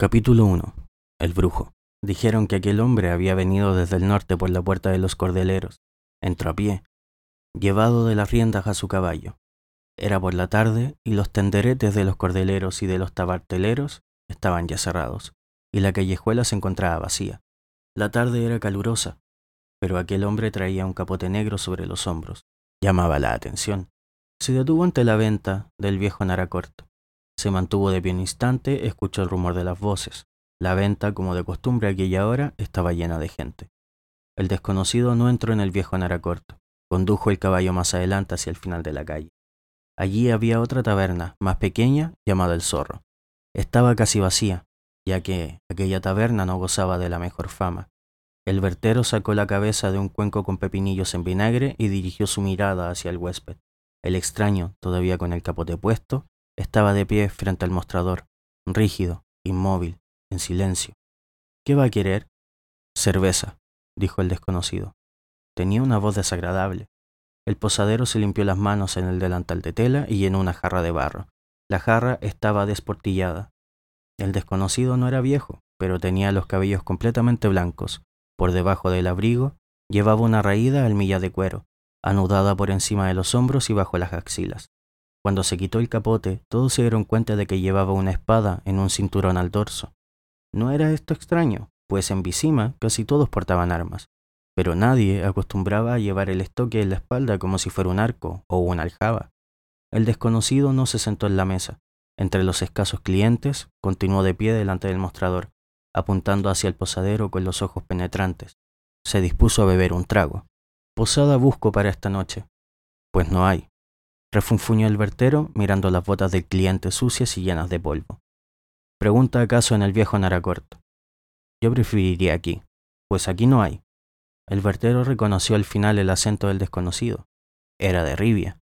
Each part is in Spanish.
Capítulo 1. El brujo. Dijeron que aquel hombre había venido desde el norte por la puerta de los cordeleros. Entró a pie, llevado de las riendas a su caballo. Era por la tarde y los tenderetes de los cordeleros y de los tabarteleros estaban ya cerrados, y la callejuela se encontraba vacía. La tarde era calurosa, pero aquel hombre traía un capote negro sobre los hombros. Llamaba la atención. Se detuvo ante la venta del viejo Naracorto. Se mantuvo de pie un instante, escuchó el rumor de las voces. La venta, como de costumbre a aquella hora, estaba llena de gente. El desconocido no entró en el viejo Naracorto. Condujo el caballo más adelante hacia el final de la calle. Allí había otra taberna, más pequeña, llamada El Zorro. Estaba casi vacía, ya que aquella taberna no gozaba de la mejor fama. El vertero sacó la cabeza de un cuenco con pepinillos en vinagre y dirigió su mirada hacia el huésped. El extraño, todavía con el capote puesto, estaba de pie frente al mostrador, rígido, inmóvil, en silencio. ¿Qué va a querer? Cerveza, dijo el desconocido. Tenía una voz desagradable. El posadero se limpió las manos en el delantal de tela y llenó una jarra de barro. La jarra estaba desportillada. El desconocido no era viejo, pero tenía los cabellos completamente blancos. Por debajo del abrigo llevaba una raída almilla de cuero, anudada por encima de los hombros y bajo las axilas. Cuando se quitó el capote, todos se dieron cuenta de que llevaba una espada en un cinturón al dorso. No era esto extraño, pues en Visima casi todos portaban armas, pero nadie acostumbraba a llevar el estoque en la espalda como si fuera un arco o una aljaba. El desconocido no se sentó en la mesa. Entre los escasos clientes, continuó de pie delante del mostrador, apuntando hacia el posadero con los ojos penetrantes. Se dispuso a beber un trago. Posada busco para esta noche. Pues no hay, refunfuñó el vertero mirando las botas del cliente sucias y llenas de polvo. Pregunta acaso en el viejo Naracorto. Yo preferiría aquí, pues aquí no hay. El vertero reconoció al final el acento del desconocido. Era de Ribia.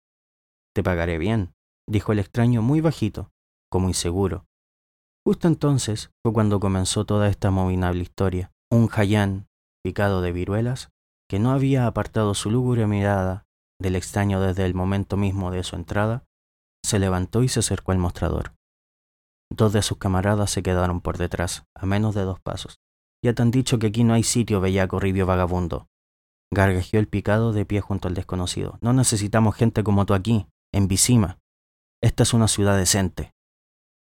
Te pagaré bien, dijo el extraño muy bajito, como inseguro. Justo entonces fue cuando comenzó toda esta abominable historia. Un jayán, picado de viruelas, que no había apartado su lúgubre mirada del extraño desde el momento mismo de su entrada, se levantó y se acercó al mostrador. Dos de sus camaradas se quedaron por detrás, a menos de dos pasos. Ya te han dicho que aquí no hay sitio, bellaco ribio vagabundo. Gargajeó el picado de pie junto al desconocido. No necesitamos gente como tú aquí, en Visima. Esta es una ciudad decente.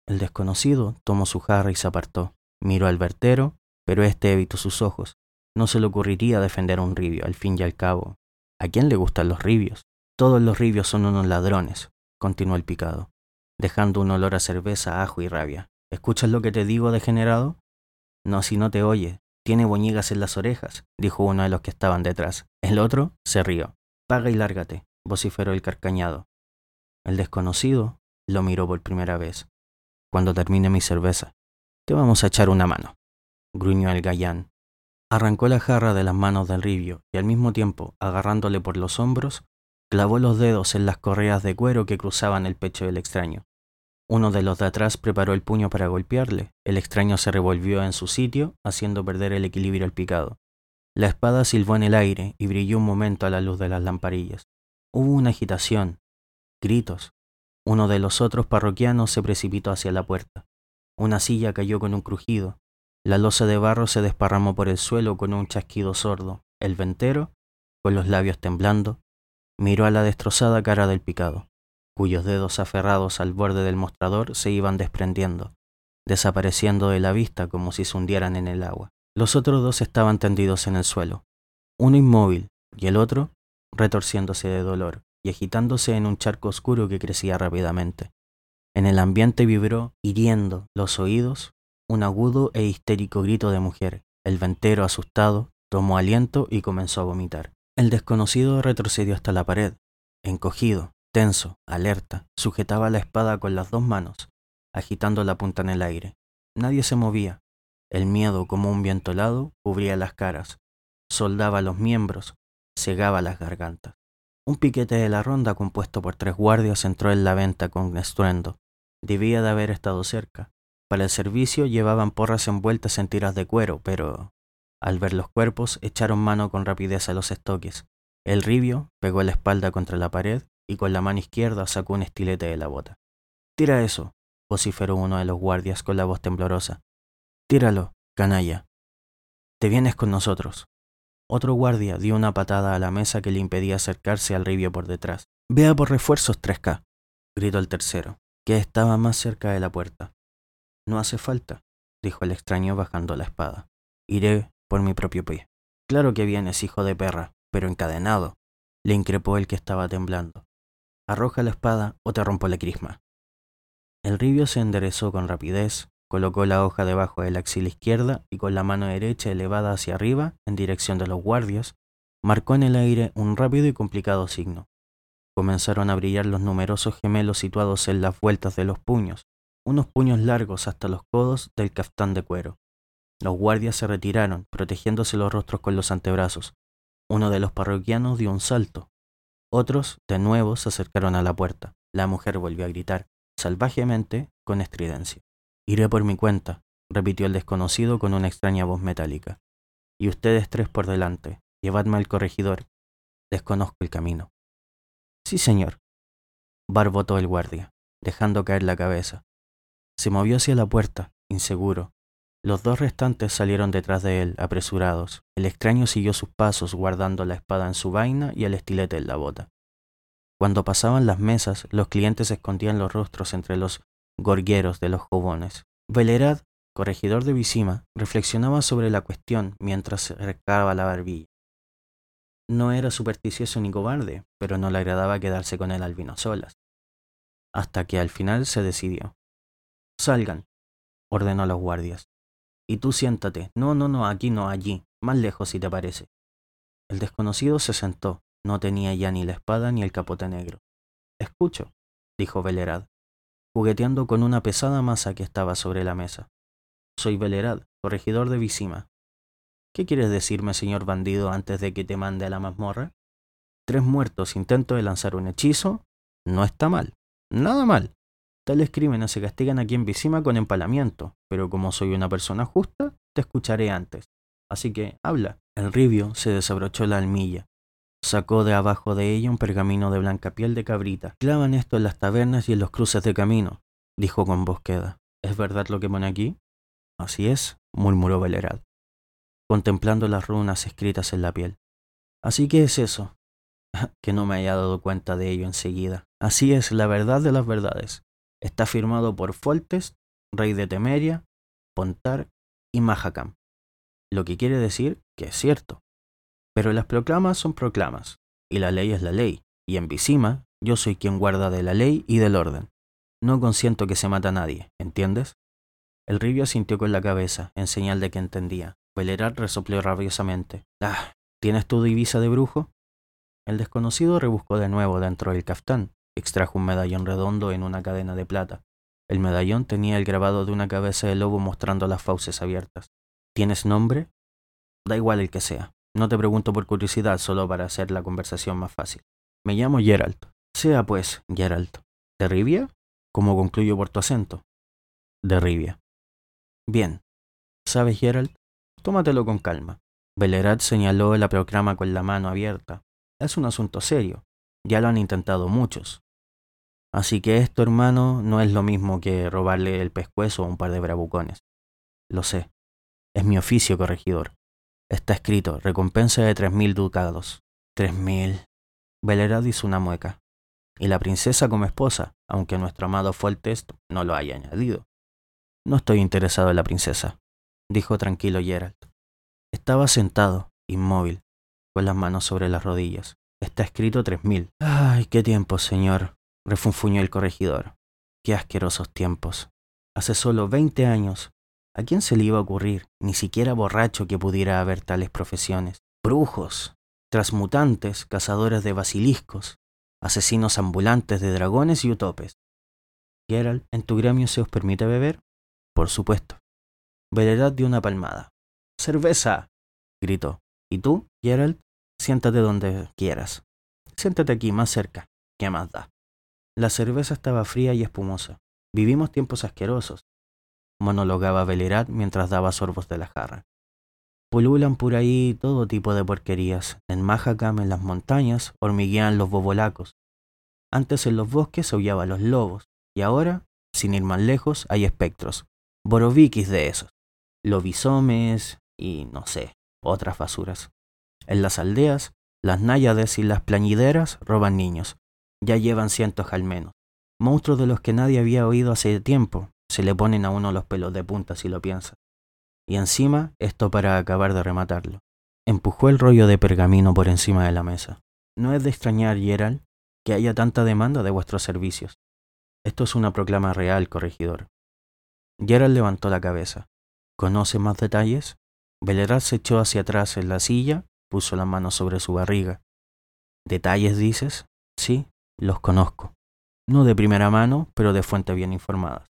El desconocido tomó su jarra y se apartó. Miró al vertero, pero éste evitó sus ojos. No se le ocurriría defender a un ribio, al fin y al cabo. ¿A quién le gustan los ribios? Todos los ribios son unos ladrones, continuó el picado, dejando un olor a cerveza, ajo y rabia. ¿Escuchas lo que te digo, degenerado? No, si no te oye. Tiene boñigas en las orejas, dijo uno de los que estaban detrás. El otro se rió. Paga y lárgate, vociferó el carcañado. El desconocido lo miró por primera vez. Cuando termine mi cerveza, te vamos a echar una mano, gruñó el gallán, Arrancó la jarra de las manos del ribio y al mismo tiempo, agarrándole por los hombros, clavó los dedos en las correas de cuero que cruzaban el pecho del extraño. Uno de los de atrás preparó el puño para golpearle. El extraño se revolvió en su sitio, haciendo perder el equilibrio al picado. La espada silbó en el aire y brilló un momento a la luz de las lamparillas. Hubo una agitación, gritos. Uno de los otros parroquianos se precipitó hacia la puerta. Una silla cayó con un crujido, la losa de barro se desparramó por el suelo con un chasquido sordo. El ventero, con los labios temblando, miró a la destrozada cara del picado, cuyos dedos aferrados al borde del mostrador se iban desprendiendo, desapareciendo de la vista como si se hundieran en el agua. Los otros dos estaban tendidos en el suelo, uno inmóvil y el otro retorciéndose de dolor y agitándose en un charco oscuro que crecía rápidamente. En el ambiente vibró, hiriendo los oídos, un agudo e histérico grito de mujer. El ventero, asustado, tomó aliento y comenzó a vomitar. El desconocido retrocedió hasta la pared. Encogido, tenso, alerta, sujetaba la espada con las dos manos, agitando la punta en el aire. Nadie se movía. El miedo, como un viento helado, cubría las caras, soldaba los miembros, cegaba las gargantas. Un piquete de la ronda compuesto por tres guardias entró en la venta con estruendo. Debía de haber estado cerca. Para el servicio llevaban porras envueltas en tiras de cuero, pero al ver los cuerpos echaron mano con rapidez a los estoques. El ribio pegó la espalda contra la pared y con la mano izquierda sacó un estilete de la bota. Tira eso, vociferó uno de los guardias con la voz temblorosa. Tíralo, canalla. Te vienes con nosotros. Otro guardia dio una patada a la mesa que le impedía acercarse al ribio por detrás. Vea por refuerzos 3K, gritó el tercero, que estaba más cerca de la puerta. No hace falta, dijo el extraño bajando la espada. Iré por mi propio pie. Claro que vienes, hijo de perra, pero encadenado, le increpó el que estaba temblando. Arroja la espada o te rompo la crisma. El ribio se enderezó con rapidez, colocó la hoja debajo de la axila izquierda y con la mano derecha elevada hacia arriba, en dirección de los guardias, marcó en el aire un rápido y complicado signo. Comenzaron a brillar los numerosos gemelos situados en las vueltas de los puños, unos puños largos hasta los codos del caftán de cuero. Los guardias se retiraron, protegiéndose los rostros con los antebrazos. Uno de los parroquianos dio un salto. Otros, de nuevo, se acercaron a la puerta. La mujer volvió a gritar, salvajemente, con estridencia. Iré por mi cuenta, repitió el desconocido con una extraña voz metálica. Y ustedes tres por delante, llevadme al corregidor. Desconozco el camino. Sí, señor. Barbotó el guardia, dejando caer la cabeza. Se movió hacia la puerta, inseguro. Los dos restantes salieron detrás de él, apresurados. El extraño siguió sus pasos, guardando la espada en su vaina y el estilete en la bota. Cuando pasaban las mesas, los clientes escondían los rostros entre los gorgueros de los jubones. Velerad, corregidor de Visima, reflexionaba sobre la cuestión mientras se recaba la barbilla. No era supersticioso ni cobarde, pero no le agradaba quedarse con el albino solas. Hasta que al final se decidió. Salgan, ordenó a los guardias. Y tú siéntate. No, no, no, aquí no, allí. Más lejos si te parece. El desconocido se sentó. No tenía ya ni la espada ni el capote negro. Escucho, dijo Velerad, jugueteando con una pesada masa que estaba sobre la mesa. Soy Velerad, corregidor de Visima. ¿Qué quieres decirme, señor bandido, antes de que te mande a la mazmorra? Tres muertos, intento de lanzar un hechizo. No está mal. Nada mal. Tales crímenes se castigan aquí en Visima con empalamiento, pero como soy una persona justa, te escucharé antes. Así que habla. El ribio se desabrochó la almilla. Sacó de abajo de ella un pergamino de blanca piel de cabrita. Clavan esto en las tabernas y en los cruces de camino, dijo con voz queda. ¿Es verdad lo que pone aquí? Así es, murmuró Velerad, contemplando las runas escritas en la piel. Así que es eso. que no me haya dado cuenta de ello enseguida. Así es la verdad de las verdades. Está firmado por Foltest, rey de Temeria, Pontar y Mahakam, lo que quiere decir que es cierto. Pero las proclamas son proclamas, y la ley es la ley, y en Visima yo soy quien guarda de la ley y del orden. No consiento que se mata a nadie, ¿entiendes? El ribio sintió con la cabeza, en señal de que entendía. Velerad resopló rabiosamente. Ah, ¿tienes tu divisa de brujo? El desconocido rebuscó de nuevo dentro del caftán, Extrajo un medallón redondo en una cadena de plata. El medallón tenía el grabado de una cabeza de lobo mostrando las fauces abiertas. ¿Tienes nombre? Da igual el que sea. No te pregunto por curiosidad, solo para hacer la conversación más fácil. Me llamo Geralt. Sea pues, Geralt. ¿De Rivia? Como concluyo por tu acento. De Rivia. Bien. ¿Sabes, Geralt? Tómatelo con calma. Belerat señaló la proclama con la mano abierta. Es un asunto serio. Ya lo han intentado muchos. Así que esto, hermano, no es lo mismo que robarle el pescuezo a un par de bravucones. Lo sé. Es mi oficio, corregidor. Está escrito, recompensa de tres mil ducados. Tres mil. Belerad hizo una mueca. Y la princesa como esposa, aunque nuestro amado Foltest no lo haya añadido. No estoy interesado en la princesa, dijo tranquilo Geralt. Estaba sentado, inmóvil, con las manos sobre las rodillas. Está escrito tres mil. Ay, qué tiempo, señor refunfuñó el corregidor. Qué asquerosos tiempos. Hace solo veinte años. ¿A quién se le iba a ocurrir, ni siquiera borracho, que pudiera haber tales profesiones? Brujos, transmutantes, cazadores de basiliscos, asesinos ambulantes de dragones y utopes. Geralt, ¿en tu gremio se os permite beber? Por supuesto. Veredad dio una palmada. ¡Cerveza! gritó. ¿Y tú, Geralt? Siéntate donde quieras. Siéntate aquí, más cerca. ¿Qué más da? La cerveza estaba fría y espumosa. Vivimos tiempos asquerosos, monologaba Belerat mientras daba sorbos de la jarra. Pululan por ahí todo tipo de porquerías. En Mahakam, en las montañas, hormiguean los bobolacos. Antes en los bosques aullaban los lobos, y ahora, sin ir más lejos, hay espectros. Borovikis de esos. lobisomes y no sé, otras basuras. En las aldeas, las náyades y las plañideras roban niños. Ya llevan cientos al menos. Monstruos de los que nadie había oído hace tiempo. Se le ponen a uno los pelos de punta si lo piensa. Y encima, esto para acabar de rematarlo. Empujó el rollo de pergamino por encima de la mesa. No es de extrañar, Gerald, que haya tanta demanda de vuestros servicios. Esto es una proclama real, corregidor. Gerald levantó la cabeza. ¿Conoce más detalles? Belerat se echó hacia atrás en la silla, puso la mano sobre su barriga. ¿Detalles dices? Sí, los conozco. No de primera mano, pero de fuentes bien informadas.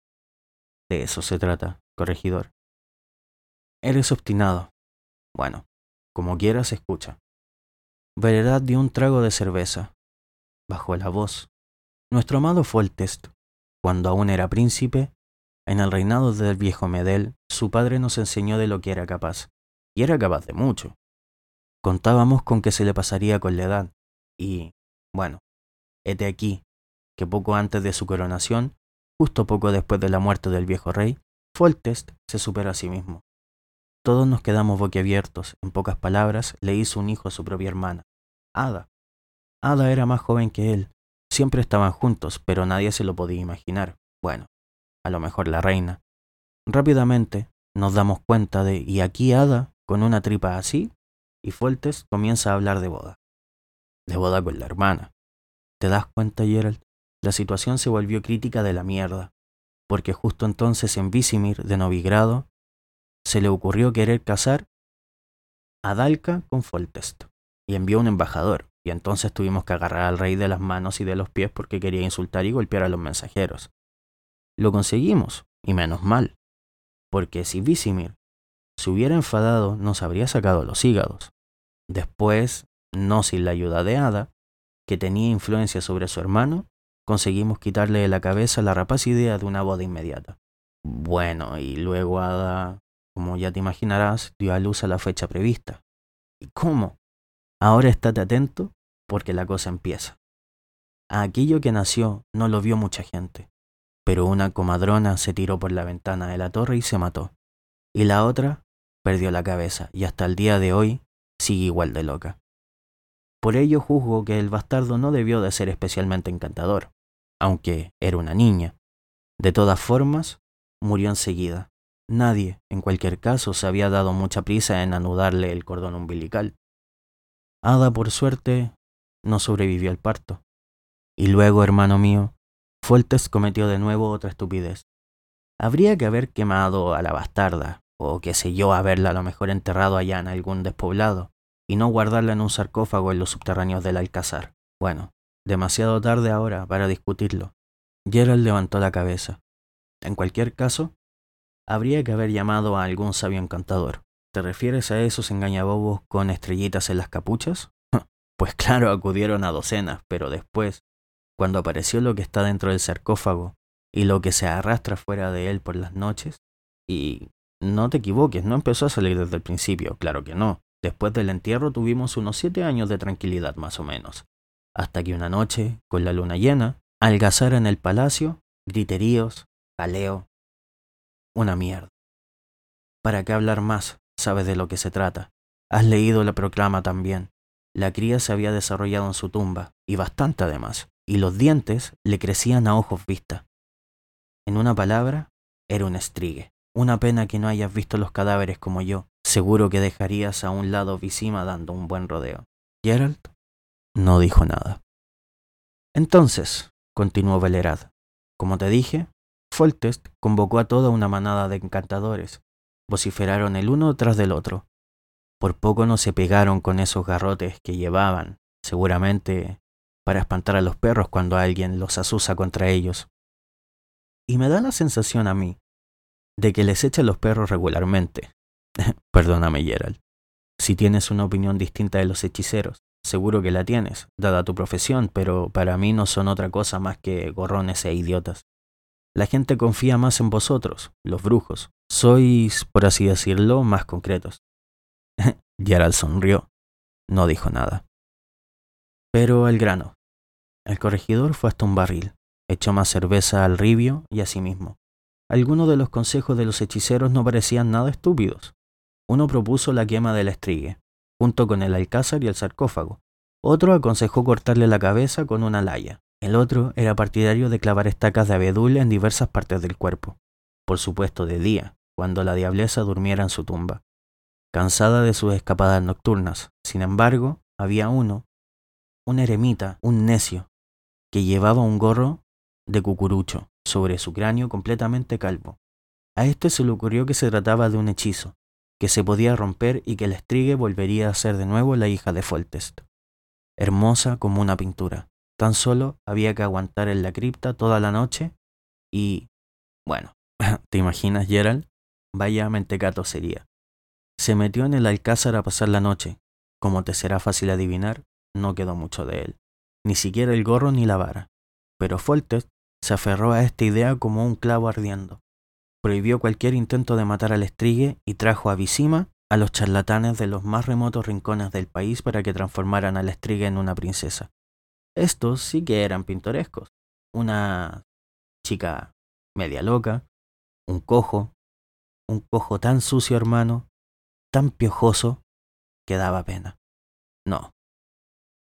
De eso se trata, corregidor. Eres obstinado. Bueno, como quieras, escucha. Veredad dio un trago de cerveza. Bajó la voz. Nuestro amado Foltest, cuando aún era príncipe, en el reinado del viejo Medel, su padre nos enseñó de lo que era capaz. Y era capaz de mucho. Contábamos con que se le pasaría con la edad. Y, bueno, hete aquí, que poco antes de su coronación, justo poco después de la muerte del viejo rey, Foltest se superó a sí mismo. Todos nos quedamos boquiabiertos. En pocas palabras, le hizo un hijo a su propia hermana, Ada. Ada era más joven que él. Siempre estaban juntos, pero nadie se lo podía imaginar. Bueno, a lo mejor la reina. Rápidamente nos damos cuenta de, y aquí Ada, con una tripa así, y Fuertes comienza a hablar de boda. De boda con la hermana. ¿Te das cuenta, Gerald? La situación se volvió crítica de la mierda, porque justo entonces en Visimir, de Novigrado, se le ocurrió querer casar a Dalka con Foltest y envió un embajador. Y entonces tuvimos que agarrar al rey de las manos y de los pies porque quería insultar y golpear a los mensajeros. Lo conseguimos, y menos mal, porque si Visimir se hubiera enfadado nos habría sacado los hígados. Después, no sin la ayuda de Ada, que tenía influencia sobre su hermano, conseguimos quitarle de la cabeza la rapaz idea de una boda inmediata. Bueno, y luego Ada como ya te imaginarás, dio a luz a la fecha prevista. ¿Y cómo? Ahora estate atento porque la cosa empieza. A aquello que nació no lo vio mucha gente, pero una comadrona se tiró por la ventana de la torre y se mató. Y la otra perdió la cabeza y hasta el día de hoy sigue igual de loca. Por ello juzgo que el bastardo no debió de ser especialmente encantador, aunque era una niña. De todas formas, murió enseguida, Nadie, en cualquier caso, se había dado mucha prisa en anudarle el cordón umbilical. Ada, por suerte, no sobrevivió al parto. Y luego, hermano mío, Foltes cometió de nuevo otra estupidez. Habría que haber quemado a la bastarda, o qué sé yo, haberla a lo mejor enterrado allá en algún despoblado, y no guardarla en un sarcófago en los subterráneos del Alcázar. Bueno, demasiado tarde ahora para discutirlo. Gerald levantó la cabeza. En cualquier caso, habría que haber llamado a algún sabio encantador. ¿Te refieres a esos engañabobos con estrellitas en las capuchas? pues claro, acudieron a docenas, pero después, cuando apareció lo que está dentro del sarcófago y lo que se arrastra fuera de él por las noches, y no te equivoques, no empezó a salir desde el principio, claro que no. Después del entierro tuvimos unos siete años de tranquilidad más o menos, hasta que una noche, con la luna llena, algazara en el palacio, griteríos, jaleo, una mierda. ¿Para qué hablar más? Sabes de lo que se trata. Has leído la proclama también. La cría se había desarrollado en su tumba, y bastante además, y los dientes le crecían a ojos vista. En una palabra, era un estrigue. Una pena que no hayas visto los cadáveres como yo. Seguro que dejarías a un lado Visima dando un buen rodeo. Gerald no dijo nada. Entonces, continuó Velerad, como te dije, Foltest convocó a toda una manada de encantadores. Vociferaron el uno tras del otro. Por poco no se pegaron con esos garrotes que llevaban, seguramente para espantar a los perros cuando alguien los asusa contra ellos. Y me da la sensación a mí de que les echan los perros regularmente. Perdóname, Gerald. Si tienes una opinión distinta de los hechiceros, seguro que la tienes, dada tu profesión, pero para mí no son otra cosa más que gorrones e idiotas. La gente confía más en vosotros, los brujos. Sois, por así decirlo, más concretos. Gerald sonrió. No dijo nada. Pero al grano. El corregidor fue hasta un barril, echó más cerveza al ribio y a sí mismo. Algunos de los consejos de los hechiceros no parecían nada estúpidos. Uno propuso la quema del estrigue, junto con el alcázar y el sarcófago. Otro aconsejó cortarle la cabeza con una laya. El otro era partidario de clavar estacas de abedul en diversas partes del cuerpo. Por supuesto de día, cuando la diableza durmiera en su tumba. Cansada de sus escapadas nocturnas, sin embargo, había uno, un eremita, un necio, que llevaba un gorro de cucurucho sobre su cráneo completamente calvo. A este se le ocurrió que se trataba de un hechizo, que se podía romper y que el estrigue volvería a ser de nuevo la hija de Foltest. Hermosa como una pintura. Tan solo había que aguantar en la cripta toda la noche y... Bueno, ¿te imaginas, Gerald? Vaya mentecato sería. Se metió en el alcázar a pasar la noche. Como te será fácil adivinar, no quedó mucho de él. Ni siquiera el gorro ni la vara. Pero Foltest se aferró a esta idea como un clavo ardiendo. Prohibió cualquier intento de matar al estrigue y trajo a Visima a los charlatanes de los más remotos rincones del país para que transformaran al estrigue en una princesa. Estos sí que eran pintorescos. Una chica media loca, un cojo, un cojo tan sucio hermano, tan piojoso, que daba pena. No.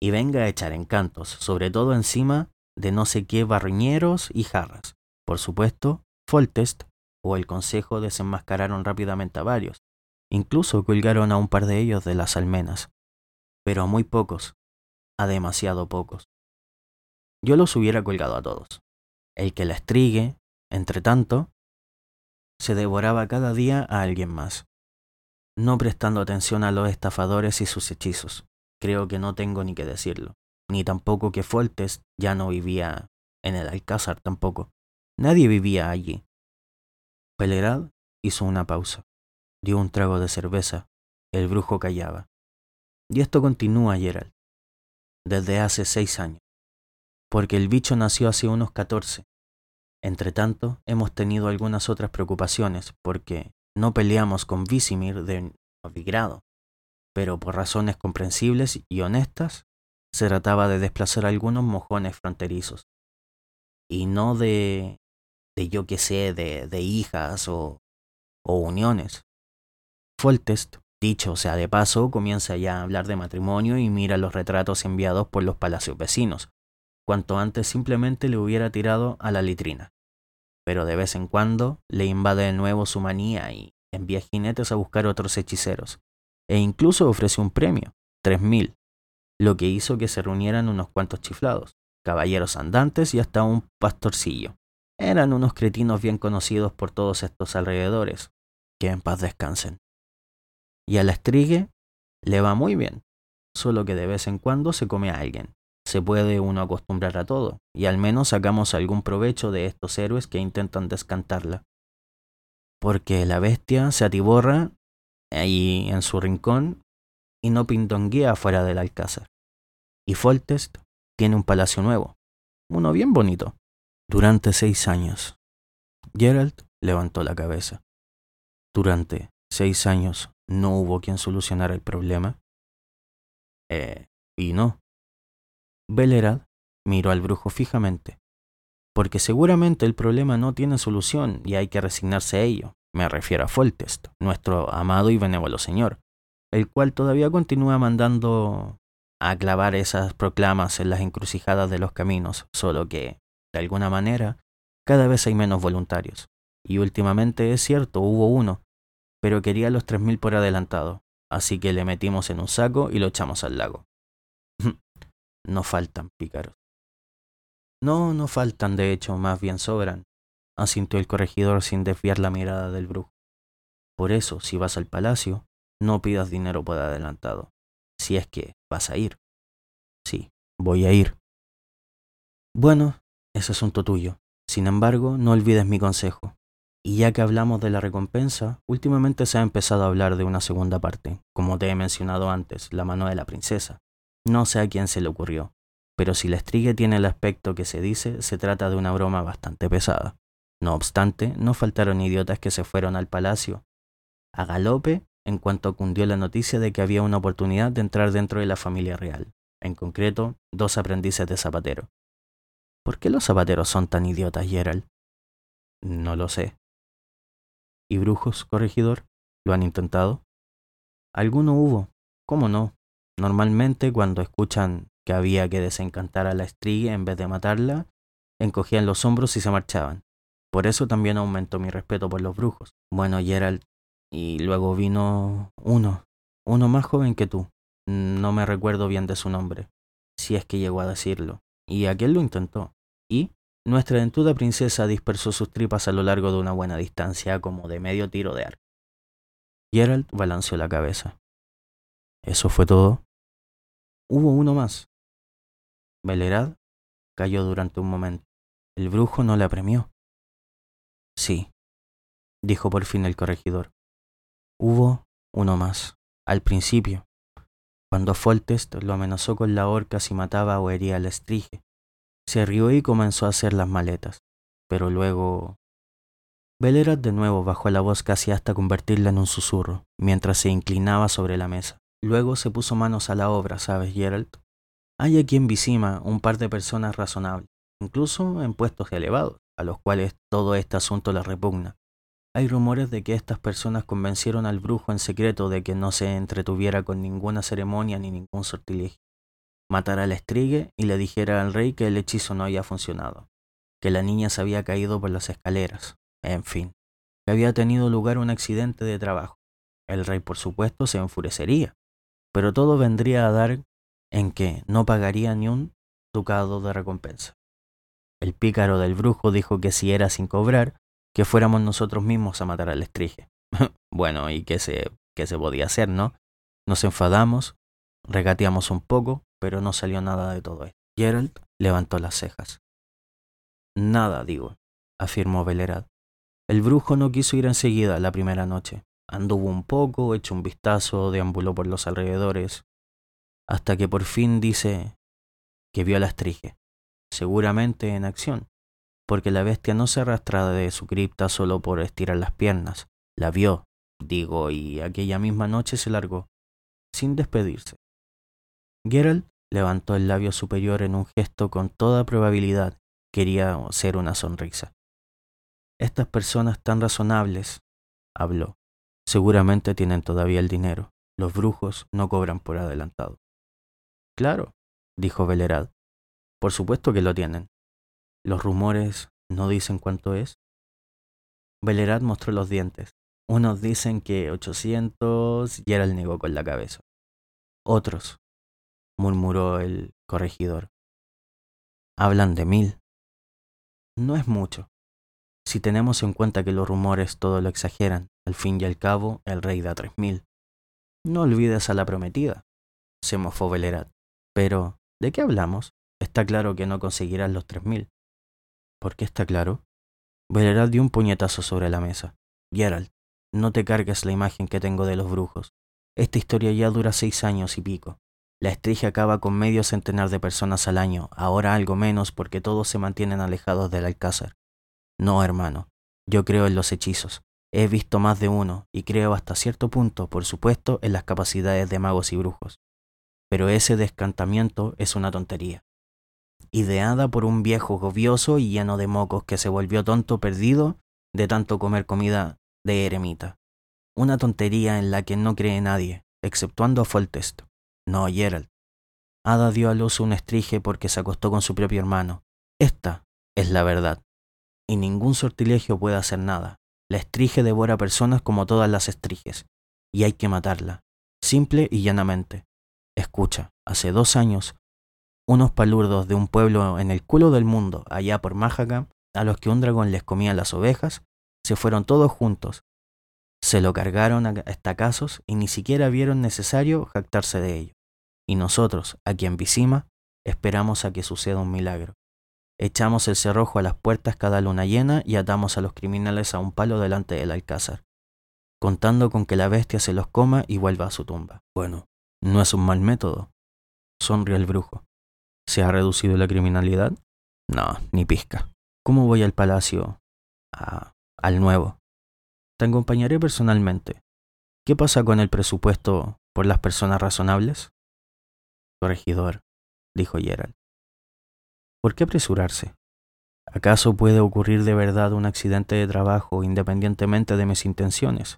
Y venga a echar encantos, sobre todo encima de no sé qué barriñeros y jarras. Por supuesto, Foltest o el consejo desenmascararon rápidamente a varios. Incluso colgaron a un par de ellos de las almenas. Pero a muy pocos, a demasiado pocos. Yo los hubiera colgado a todos. El que la estrigue, entre tanto, se devoraba cada día a alguien más, no prestando atención a los estafadores y sus hechizos. Creo que no tengo ni que decirlo ni tampoco que Foltest ya no vivía en el Alcázar tampoco. Nadie vivía allí. Pelerad hizo una pausa, dio un trago de cerveza, el brujo callaba. Y esto continúa, Gerald, desde hace seis años, porque el bicho nació hace unos catorce. Entretanto, hemos tenido algunas otras preocupaciones, porque no peleamos con Visimir de Novigrado, pero por razones comprensibles y honestas, se trataba de desplazar algunos mojones fronterizos. Y no de, de yo que sé, de, de hijas o, o uniones. Foltest, dicho sea de paso, comienza ya a hablar de matrimonio y mira los retratos enviados por los palacios vecinos, cuanto antes simplemente le hubiera tirado a la litrina. Pero de vez en cuando le invade de nuevo su manía y envía jinetes a buscar otros hechiceros, e incluso ofrece un premio, tres mil, lo que hizo que se reunieran unos cuantos chiflados, caballeros andantes y hasta un pastorcillo. Eran unos cretinos bien conocidos por todos estos alrededores, que en paz descansen. Y a la estrigue le va muy bien, solo que de vez en cuando se come a alguien. Se puede uno acostumbrar a todo, y al menos sacamos algún provecho de estos héroes que intentan descantarla. Porque la bestia se atiborra ahí en su rincón y no pintonguea fuera del alcázar. Y Foltest tiene un palacio nuevo, uno bien bonito, durante seis años. Gerald levantó la cabeza. Durante seis años no hubo quien solucionara el problema. Eh, y no. Belerad miró al brujo fijamente, porque seguramente el problema no tiene solución y hay que resignarse a ello. Me refiero a Foltest, nuestro amado y benévolo señor, el cual todavía continúa mandando a clavar esas proclamas en las encrucijadas de los caminos, solo que, de alguna manera, cada vez hay menos voluntarios. Y últimamente es cierto, hubo uno, pero quería los tres mil por adelantado, así que le metimos en un saco y lo echamos al lago. no faltan pícaros. No, no faltan, de hecho, más bien sobran, asintió el corregidor sin desviar la mirada del brujo. Por eso, si vas al palacio, no pidas dinero por adelantado, si es que vas a ir. Sí, voy a ir. Bueno, es asunto tuyo. Sin embargo, no olvides mi consejo. Y ya que hablamos de la recompensa, últimamente se ha empezado a hablar de una segunda parte, como te he mencionado antes, la mano de la princesa. No sé a quién se le ocurrió, pero si la estrigue tiene el aspecto que se dice, se trata de una broma bastante pesada. No obstante, no faltaron idiotas que se fueron al palacio a galope en cuanto cundió la noticia de que había una oportunidad de entrar dentro de la familia real, en concreto, dos aprendices de zapatero. ¿Por qué los zapateros son tan idiotas, Gerald? No lo sé, ¿Y brujos, corregidor? ¿Lo han intentado? Alguno hubo, ¿cómo no? Normalmente cuando escuchan que había que desencantar a la estrella en vez de matarla, encogían los hombros y se marchaban. Por eso también aumentó mi respeto por los brujos. Bueno, Gerald, y luego vino uno, uno más joven que tú. No me recuerdo bien de su nombre, si es que llegó a decirlo. Y aquel lo intentó. Y nuestra dentuda princesa dispersó sus tripas a lo largo de una buena distancia, como de medio tiro de arco. Gerald balanceó la cabeza. ¿Eso fue todo? Hubo uno más. Belerad cayó durante un momento. El brujo no le apremió. Sí, dijo por fin el corregidor. Hubo uno más, al principio, cuando Foltest lo amenazó con la horca si mataba o hería al estrige. Se rió y comenzó a hacer las maletas, pero luego... Belerad de nuevo bajó la voz casi hasta convertirla en un susurro, mientras se inclinaba sobre la mesa. Luego se puso manos a la obra, ¿sabes, Gerald? Hay aquí en Visima un par de personas razonables, incluso en puestos elevados, a los cuales todo este asunto les repugna. Hay rumores de que estas personas convencieron al brujo en secreto de que no se entretuviera con ninguna ceremonia ni ningún sortilegio. Matara al estrigue y le dijera al rey que el hechizo no había funcionado, que la niña se había caído por las escaleras, en fin, que había tenido lugar un accidente de trabajo. El rey, por supuesto, se enfurecería, pero todo vendría a dar en que no pagaría ni un ducado de recompensa. El pícaro del brujo dijo que si era sin cobrar, que fuéramos nosotros mismos a matar al estrige. bueno, ¿y qué se, qué se podía hacer, no? Nos enfadamos, regateamos un poco, pero no salió nada de todo esto. Gerald levantó las cejas. Nada, digo, afirmó Velerad. El brujo no quiso ir enseguida la primera noche. Anduvo un poco, echó un vistazo, deambuló por los alrededores, hasta que por fin dice que vio a la estrige seguramente en acción, porque la bestia no se arrastra de su cripta solo por estirar las piernas. La vio, digo, y aquella misma noche se largó, sin despedirse. Geralt levantó el labio superior en un gesto con toda probabilidad quería ser una sonrisa. Estas personas tan razonables, habló, seguramente tienen todavía el dinero. Los brujos no cobran por adelantado. Claro, dijo Velerad, por supuesto que lo tienen. Los rumores no dicen cuánto es. Belerat mostró los dientes. Unos dicen que 800 y era el negó con la cabeza. Otros, murmuró el corregidor. Hablan de mil. No es mucho. Si tenemos en cuenta que los rumores todo lo exageran, al fin y al cabo el rey da tres mil. No olvides a la prometida, se mofó Belerat. Pero, ¿de qué hablamos? Está claro que no conseguirás los tres mil. ¿Por qué está claro? Velerad dio un puñetazo sobre la mesa. Geralt, no te cargues la imagen que tengo de los brujos. Esta historia ya dura seis años y pico. La estrella acaba con medio centenar de personas al año, ahora algo menos porque todos se mantienen alejados del alcázar. No, hermano, yo creo en los hechizos. He visto más de uno y creo hasta cierto punto, por supuesto, en las capacidades de magos y brujos. Pero ese descantamiento es una tontería ideada por un viejo gobioso y lleno de mocos que se volvió tonto perdido de tanto comer comida de eremita. Una tontería en la que no cree nadie, exceptuando a Foltest. No, Gerald. Ada dio a luz un estrige porque se acostó con su propio hermano. Esta es la verdad. Y ningún sortilegio puede hacer nada. La estrige devora personas como todas las estriges. Y hay que matarla. Simple y llanamente. Escucha, hace dos años unos palurdos de un pueblo en el culo del mundo, allá por Májaca, a los que un dragón les comía las ovejas, se fueron todos juntos. Se lo cargaron a estacazos y ni siquiera vieron necesario jactarse de ello. Y nosotros, aquí en Visima, esperamos a que suceda un milagro. Echamos el cerrojo a las puertas cada luna llena y atamos a los criminales a un palo delante del alcázar, contando con que la bestia se los coma y vuelva a su tumba. Bueno, no es un mal método, sonrió el brujo. ¿Se ha reducido la criminalidad? No, ni pizca. ¿Cómo voy al palacio? Ah, al nuevo. Te acompañaré personalmente. ¿Qué pasa con el presupuesto por las personas razonables? Corregidor, dijo Gerald. ¿Por qué apresurarse? ¿Acaso puede ocurrir de verdad un accidente de trabajo independientemente de mis intenciones?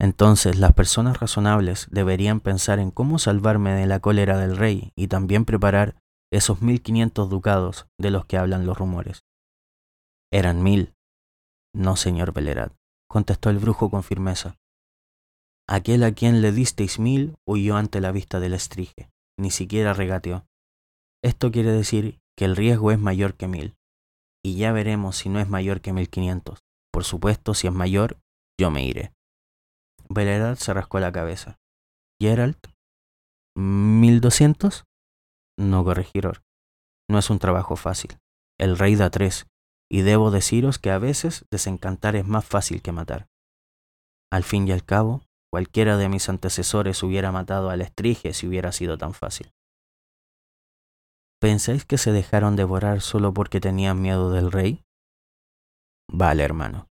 Entonces las personas razonables deberían pensar en cómo salvarme de la cólera del rey y también preparar esos mil quinientos ducados de los que hablan los rumores. Eran mil. No, señor Belerat, contestó el brujo con firmeza. Aquel a quien le disteis mil huyó ante la vista del estrige, ni siquiera regateó. Esto quiere decir que el riesgo es mayor que mil, y ya veremos si no es mayor que mil quinientos. Por supuesto, si es mayor, yo me iré. Belerat se rascó la cabeza. Gerald, ¿mil doscientos? No, corregidor. No es un trabajo fácil. El rey da tres, y debo deciros que a veces desencantar es más fácil que matar. Al fin y al cabo, Cualquiera de mis antecesores hubiera matado al estrige si hubiera sido tan fácil. ¿Pensáis que se dejaron devorar solo porque tenían miedo del rey? Vale, hermano.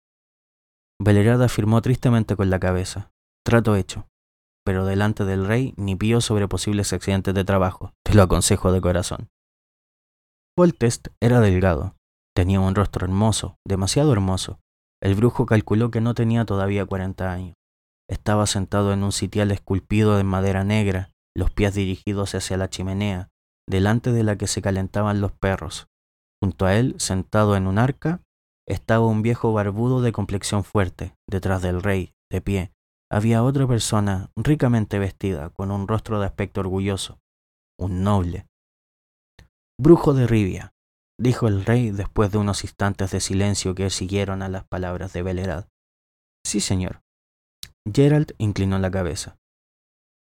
Belerad afirmó tristemente con la cabeza. Trato hecho. Pero delante del rey ni pío sobre posibles accidentes de trabajo. Te lo aconsejo de corazón. Voltest era delgado. Tenía un rostro hermoso, demasiado hermoso. El brujo calculó que no tenía todavía cuarenta años. Estaba sentado en un sitial esculpido de madera negra, los pies dirigidos hacia la chimenea, delante de la que se calentaban los perros. Junto a él, sentado en un arca, estaba un viejo barbudo de complexión fuerte. Detrás del rey, de pie, había otra persona ricamente vestida, con un rostro de aspecto orgulloso, un noble. Brujo de Rivia, dijo el rey después de unos instantes de silencio que siguieron a las palabras de Belerad. Sí, señor, Gerald inclinó la cabeza.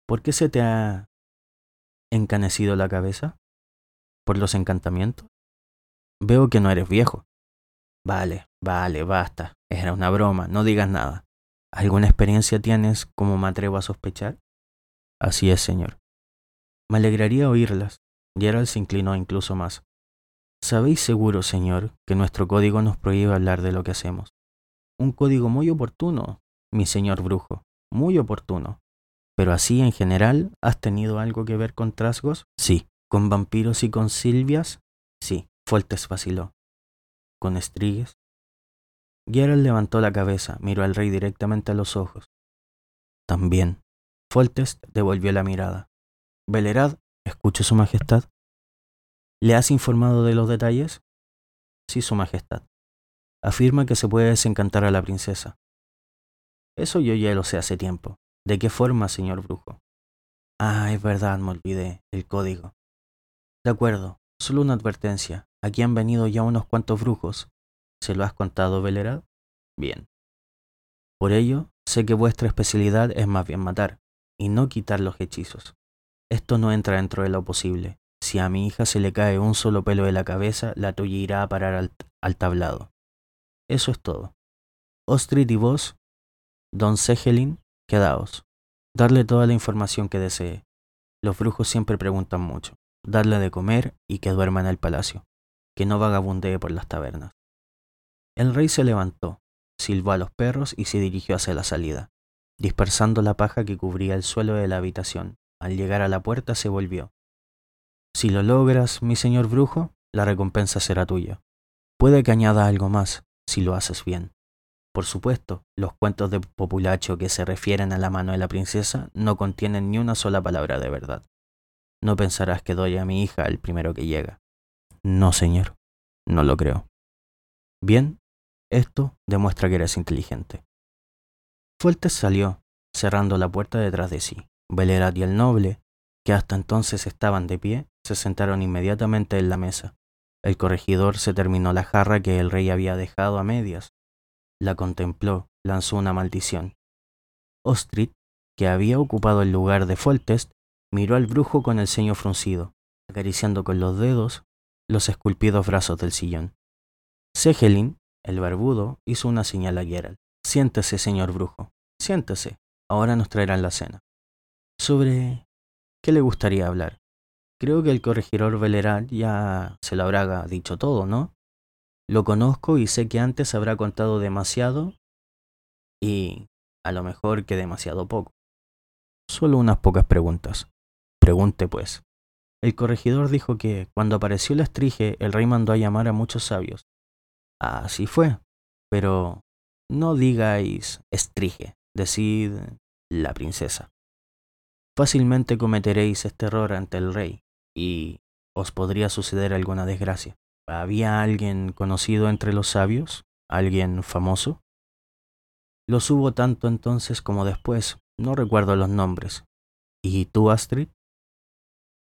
¿Por qué se te ha encanecido la cabeza? ¿Por los encantamientos? Veo que no eres viejo. Vale, vale, basta. Era una broma, no digas nada. ¿Alguna experiencia tienes como me atrevo a sospechar? Así es, señor. Me alegraría oírlas. Gerald se inclinó incluso más. ¿Sabéis seguro, señor, que nuestro código nos prohíbe hablar de lo que hacemos? Un código muy oportuno, mi señor brujo, muy oportuno. Pero así en general, ¿has tenido algo que ver con trasgos? Sí. ¿Con vampiros y con silvias? Sí. Foltes vaciló. ¿Con estrigues? Geralt levantó la cabeza, miró al rey directamente a los ojos. También. Foltest devolvió la mirada. Belerad, escuche su majestad. ¿Le has informado de los detalles? Sí, su majestad. Afirma que se puede desencantar a la princesa. Eso yo ya lo sé hace tiempo. ¿De qué forma, señor brujo? Ah, es verdad, me olvidé. El código. De acuerdo. Solo una advertencia. Aquí han venido ya unos cuantos brujos. ¿Se lo has contado, Velerad? Bien. Por ello, sé que vuestra especialidad es más bien matar, y no quitar los hechizos. Esto no entra dentro de lo posible. Si a mi hija se le cae un solo pelo de la cabeza, la tuya irá a parar al, al tablado. Eso es todo. Ostrid y vos Don Segelin, quedaos. Darle toda la información que desee. Los brujos siempre preguntan mucho. Darle de comer y que duerma en el palacio. Que no vagabundee por las tabernas. El rey se levantó, silbó a los perros y se dirigió hacia la salida, dispersando la paja que cubría el suelo de la habitación. Al llegar a la puerta se volvió. Si lo logras, mi señor brujo, la recompensa será tuya. Puede que añada algo más, si lo haces bien. Por supuesto, los cuentos de populacho que se refieren a la mano de la princesa no contienen ni una sola palabra de verdad. No pensarás que doy a mi hija el primero que llega. No, señor, no lo creo. Bien, esto demuestra que eres inteligente. Fuertes salió, cerrando la puerta detrás de sí. Belerat y el noble, que hasta entonces estaban de pie, se sentaron inmediatamente en la mesa. El corregidor se terminó la jarra que el rey había dejado a medias la contempló, lanzó una maldición. Ostrid, que había ocupado el lugar de Foltest, miró al brujo con el ceño fruncido, acariciando con los dedos los esculpidos brazos del sillón. Segelin, el barbudo, hizo una señal a Geralt. Siéntese, señor brujo, siéntese. Ahora nos traerán la cena. ¿Sobre qué le gustaría hablar? Creo que el corregidor Velerat ya se lo habrá dicho todo, ¿no? Lo conozco y sé que antes habrá contado demasiado y a lo mejor que demasiado poco. Solo unas pocas preguntas. Pregunte pues. El corregidor dijo que, cuando apareció el estrige, el rey mandó a llamar a muchos sabios, Así fue, pero no digáis estrige, decid la princesa. Fácilmente cometeréis este error ante el rey y os podría suceder alguna desgracia. ¿Había alguien conocido entre los sabios? ¿Alguien famoso? Los hubo tanto entonces como después, no recuerdo los nombres. ¿Y tú, Astrid?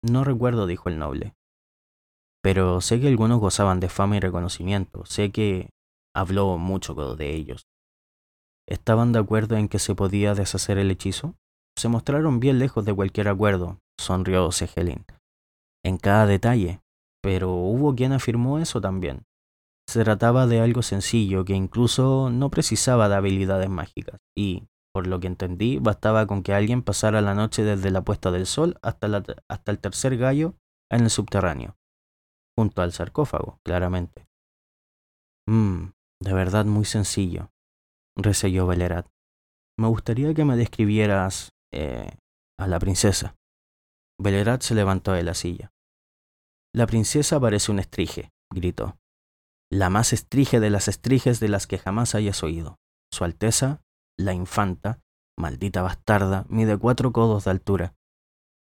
No recuerdo, dijo el noble. Pero sé que algunos gozaban de fama y reconocimiento, sé que habló mucho de ellos. ¿Estaban de acuerdo en que se podía deshacer el hechizo? Se mostraron bien lejos de cualquier acuerdo, sonrió Segelin. En cada detalle, pero hubo quien afirmó eso también. Se trataba de algo sencillo que incluso no precisaba de habilidades mágicas, y, por lo que entendí, bastaba con que alguien pasara la noche desde la puesta del sol hasta, hasta el tercer gallo en el subterráneo, junto al sarcófago, claramente. Mmm, de verdad muy sencillo, reselló Velerat. Me gustaría que me describieras eh, a la princesa. Velerat se levantó de la silla. La princesa parece un estrige, gritó. La más estrige de las estriges de las que jamás hayas oído. Su Alteza, la infanta, maldita bastarda, mide cuatro codos de altura.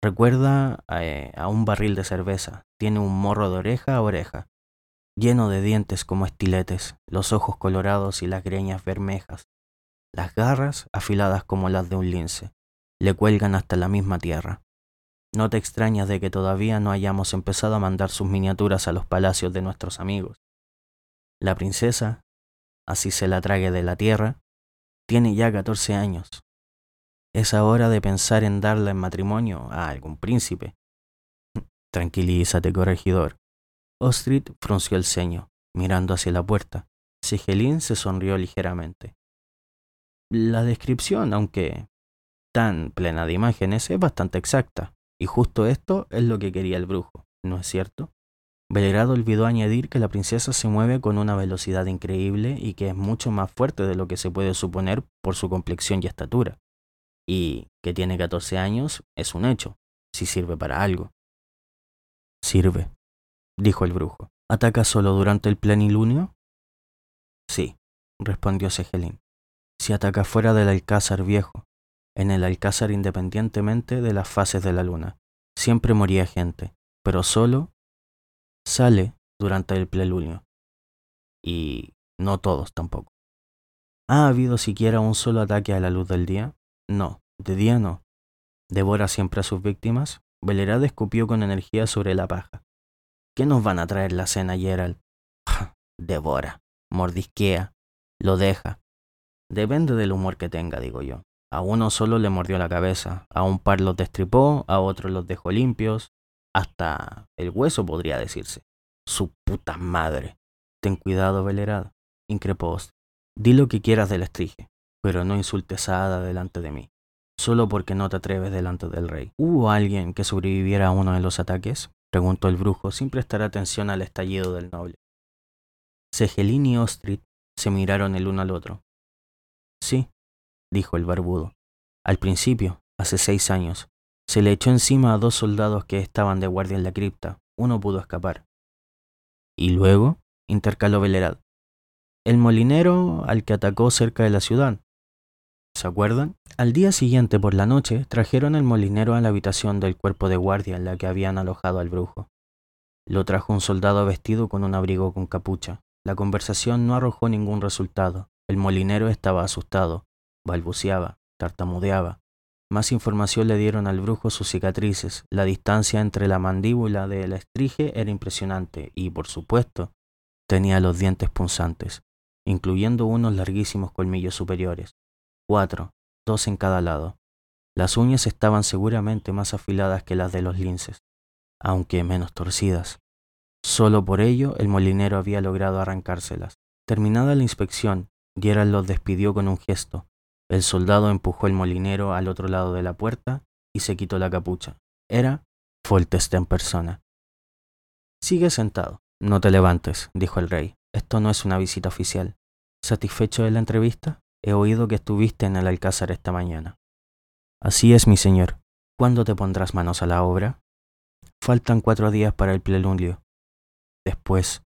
Recuerda eh, a un barril de cerveza. Tiene un morro de oreja a oreja lleno de dientes como estiletes, los ojos colorados y las greñas bermejas, las garras afiladas como las de un lince, le cuelgan hasta la misma tierra. No te extrañas de que todavía no hayamos empezado a mandar sus miniaturas a los palacios de nuestros amigos. La princesa, así se la trague de la tierra, tiene ya catorce años. Es hora de pensar en darla en matrimonio a algún príncipe. Tranquilízate, corregidor. Ostrid frunció el ceño, mirando hacia la puerta. Sigelin se sonrió ligeramente. La descripción, aunque tan plena de imágenes, es bastante exacta, y justo esto es lo que quería el brujo, ¿no es cierto? Belgrado olvidó añadir que la princesa se mueve con una velocidad increíble y que es mucho más fuerte de lo que se puede suponer por su complexión y estatura. Y que tiene 14 años es un hecho, si sirve para algo. Sirve, dijo el brujo. ¿Ataca solo durante el plenilunio? Sí, respondió Segelín. Si ataca fuera del alcázar viejo, en el alcázar independientemente de las fases de la luna, siempre moría gente, pero solo sale durante el plenilunio. Y no todos tampoco. ¿Ha habido siquiera un solo ataque a la luz del día? No, de día no. ¿Devora siempre a sus víctimas? Velerad escupió con energía sobre la paja. ¿Qué nos van a traer la cena, Gerald? Devora, mordisquea, lo deja. Depende del humor que tenga, digo yo. A uno solo le mordió la cabeza, a un par los destripó, a otros los dejó limpios, hasta el hueso podría decirse. Su puta madre. Ten cuidado, Velerad, increpó Di lo que quieras del estrige, pero no insultes a Ada delante de mí, solo porque no te atreves delante del rey. ¿Hubo alguien que sobreviviera a uno de los ataques? preguntó el brujo sin prestar atención al estallido del noble. Segelín y Ostrid se miraron el uno al otro. Sí, dijo el barbudo. Al principio, hace seis años, se le echó encima a dos soldados que estaban de guardia en la cripta. Uno pudo escapar. ¿Y luego? intercaló Velerad. El molinero al que atacó cerca de la ciudad. ¿Se acuerdan? Al día siguiente por la noche trajeron al molinero a la habitación del cuerpo de guardia en la que habían alojado al brujo. Lo trajo un soldado vestido con un abrigo con capucha. La conversación no arrojó ningún resultado. El molinero estaba asustado, balbuceaba, tartamudeaba. Más información le dieron al brujo sus cicatrices. La distancia entre la mandíbula de la estrige era impresionante y, por supuesto, tenía los dientes punzantes, incluyendo unos larguísimos colmillos superiores cuatro, dos en cada lado. Las uñas estaban seguramente más afiladas que las de los linces, aunque menos torcidas. Solo por ello el molinero había logrado arrancárselas. Terminada la inspección, Gerald los despidió con un gesto. El soldado empujó el molinero al otro lado de la puerta y se quitó la capucha. Era Foltest en persona. Sigue sentado. No te levantes, dijo el rey. Esto no es una visita oficial. ¿Satisfecho de la entrevista? He oído que estuviste en el alcázar esta mañana. Así es, mi señor. ¿Cuándo te pondrás manos a la obra? Faltan cuatro días para el plenilunio. Después,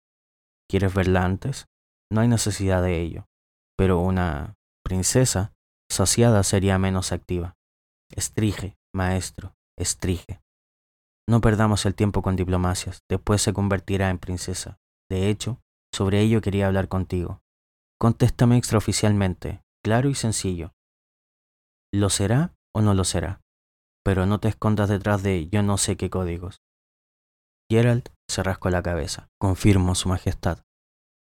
¿quieres verla antes? no hay necesidad de ello, pero una princesa saciada sería menos activa. Estrige, maestro, estrige. No perdamos el tiempo con diplomacias, después se convertirá en princesa. De hecho, sobre ello quería hablar contigo. Contéstame extraoficialmente, claro y sencillo. ¿Lo será o no lo será? Pero no te escondas detrás de yo no sé qué códigos. Gerald se rascó la cabeza. Confirmo, Su Majestad,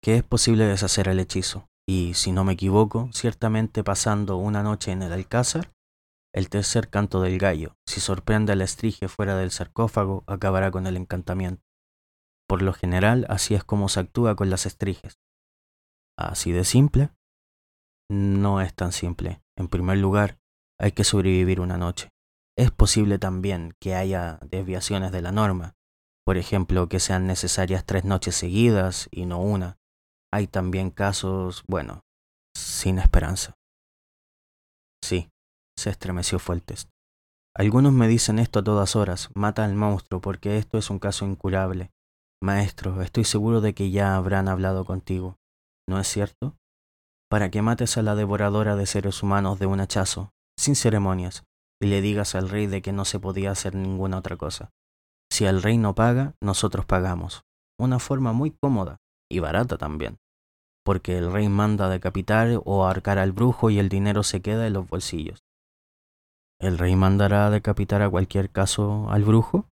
que es posible deshacer el hechizo, y, si no me equivoco, ciertamente pasando una noche en el Alcázar, el tercer canto del gallo, si sorprende al estrige fuera del sarcófago, acabará con el encantamiento. Por lo general, así es como se actúa con las estriges. ¿Así de simple? No es tan simple. En primer lugar, hay que sobrevivir una noche. Es posible también que haya desviaciones de la norma, por ejemplo, que sean necesarias tres noches seguidas y no una. Hay también casos, bueno, sin esperanza. Sí, se estremeció Fueltes. Algunos me dicen esto a todas horas, mata al monstruo porque esto es un caso incurable. Maestro, estoy seguro de que ya habrán hablado contigo, ¿no es cierto? Para que mates a la devoradora de seres humanos de un hachazo, sin ceremonias, y le digas al rey de que no se podía hacer ninguna otra cosa. Si el rey no paga, nosotros pagamos. Una forma muy cómoda y barata también, porque el rey manda decapitar o ahorcar al brujo y el dinero se queda en los bolsillos. ¿El rey mandará decapitar a cualquier caso al brujo?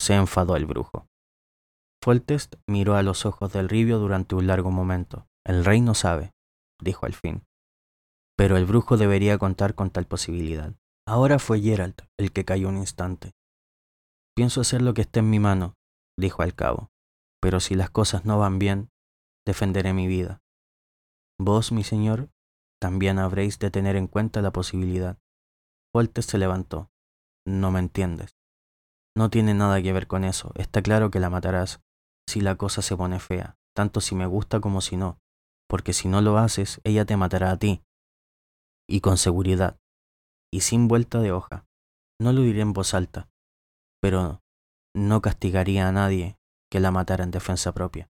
Se enfadó el brujo. Foltest miró a los ojos del ribio durante un largo momento. El rey no sabe, dijo al fin. Pero el brujo debería contar con tal posibilidad. Ahora fue Gerald el que cayó un instante. Pienso hacer lo que esté en mi mano, dijo al cabo, pero si las cosas no van bien, defenderé mi vida. Vos, mi señor, también habréis de tener en cuenta la posibilidad. Foltest se levantó. No me entiendes. No tiene nada que ver con eso. Está claro que la matarás si la cosa se pone fea, tanto si me gusta como si no, porque si no lo haces, ella te matará a ti. Y con seguridad, y sin vuelta de hoja. No lo diré en voz alta, pero no castigaría a nadie que la matara en defensa propia.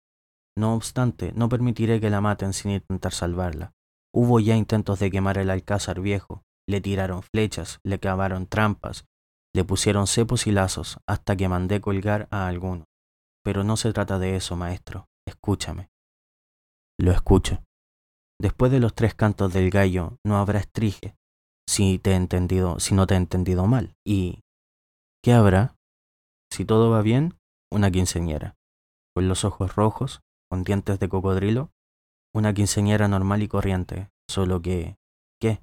No obstante, no permitiré que la maten sin intentar salvarla. Hubo ya intentos de quemar el alcázar viejo, le tiraron flechas, le cavaron trampas, le pusieron cepos y lazos, hasta que mandé colgar a alguno. Pero no se trata de eso, maestro. Escúchame. Lo escucho. Después de los tres cantos del gallo, no habrá estrige, si te he entendido, si no te he entendido mal. ¿Y qué habrá? Si todo va bien, una quinceñera, con los ojos rojos, con dientes de cocodrilo, una quinceñera normal y corriente, solo que, ¿qué?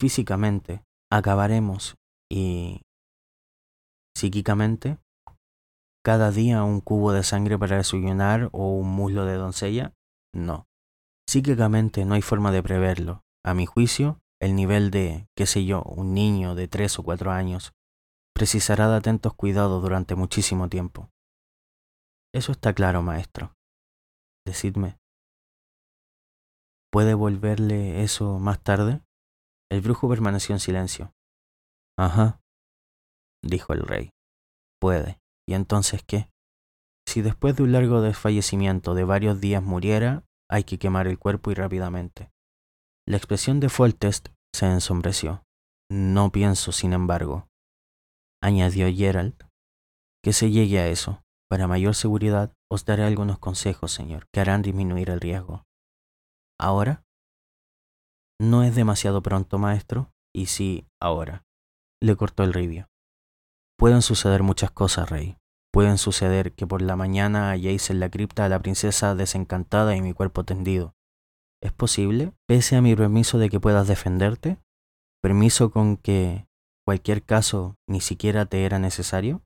Físicamente, acabaremos y psíquicamente cada día un cubo de sangre para desayunar o un muslo de doncella? No. Psíquicamente no hay forma de preverlo. A mi juicio, el nivel de, qué sé yo, un niño de tres o cuatro años precisará de atentos cuidados durante muchísimo tiempo. Eso está claro, maestro. Decidme. ¿Puede volverle eso más tarde? El brujo permaneció en silencio. Ajá, dijo el rey. Puede. ¿Y entonces qué? Si después de un largo desfallecimiento de varios días muriera, hay que quemar el cuerpo y rápidamente. La expresión de Foltest se ensombreció. No pienso, sin embargo, añadió Gerald, que se llegue a eso. Para mayor seguridad, os daré algunos consejos, señor, que harán disminuir el riesgo. ¿Ahora? No es demasiado pronto, maestro. Y sí, ahora. Le cortó el ribio. Pueden suceder muchas cosas, rey. Pueden suceder que por la mañana halléis en la cripta a la princesa desencantada y mi cuerpo tendido. ¿Es posible? Pese a mi permiso de que puedas defenderte? ¿Permiso con que cualquier caso ni siquiera te era necesario?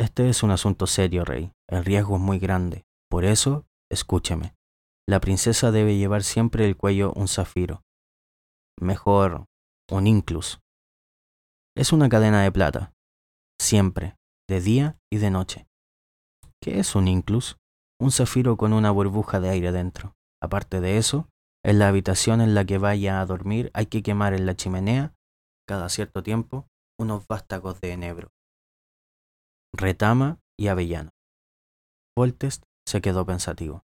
Este es un asunto serio, rey. El riesgo es muy grande. Por eso, escúcheme. La princesa debe llevar siempre el cuello un zafiro. Mejor, un inclus. Es una cadena de plata, siempre, de día y de noche. ¿Qué es un inclus? Un zafiro con una burbuja de aire dentro. Aparte de eso, en la habitación en la que vaya a dormir hay que quemar en la chimenea, cada cierto tiempo, unos vástagos de enebro, retama y avellano. Voltest se quedó pensativo.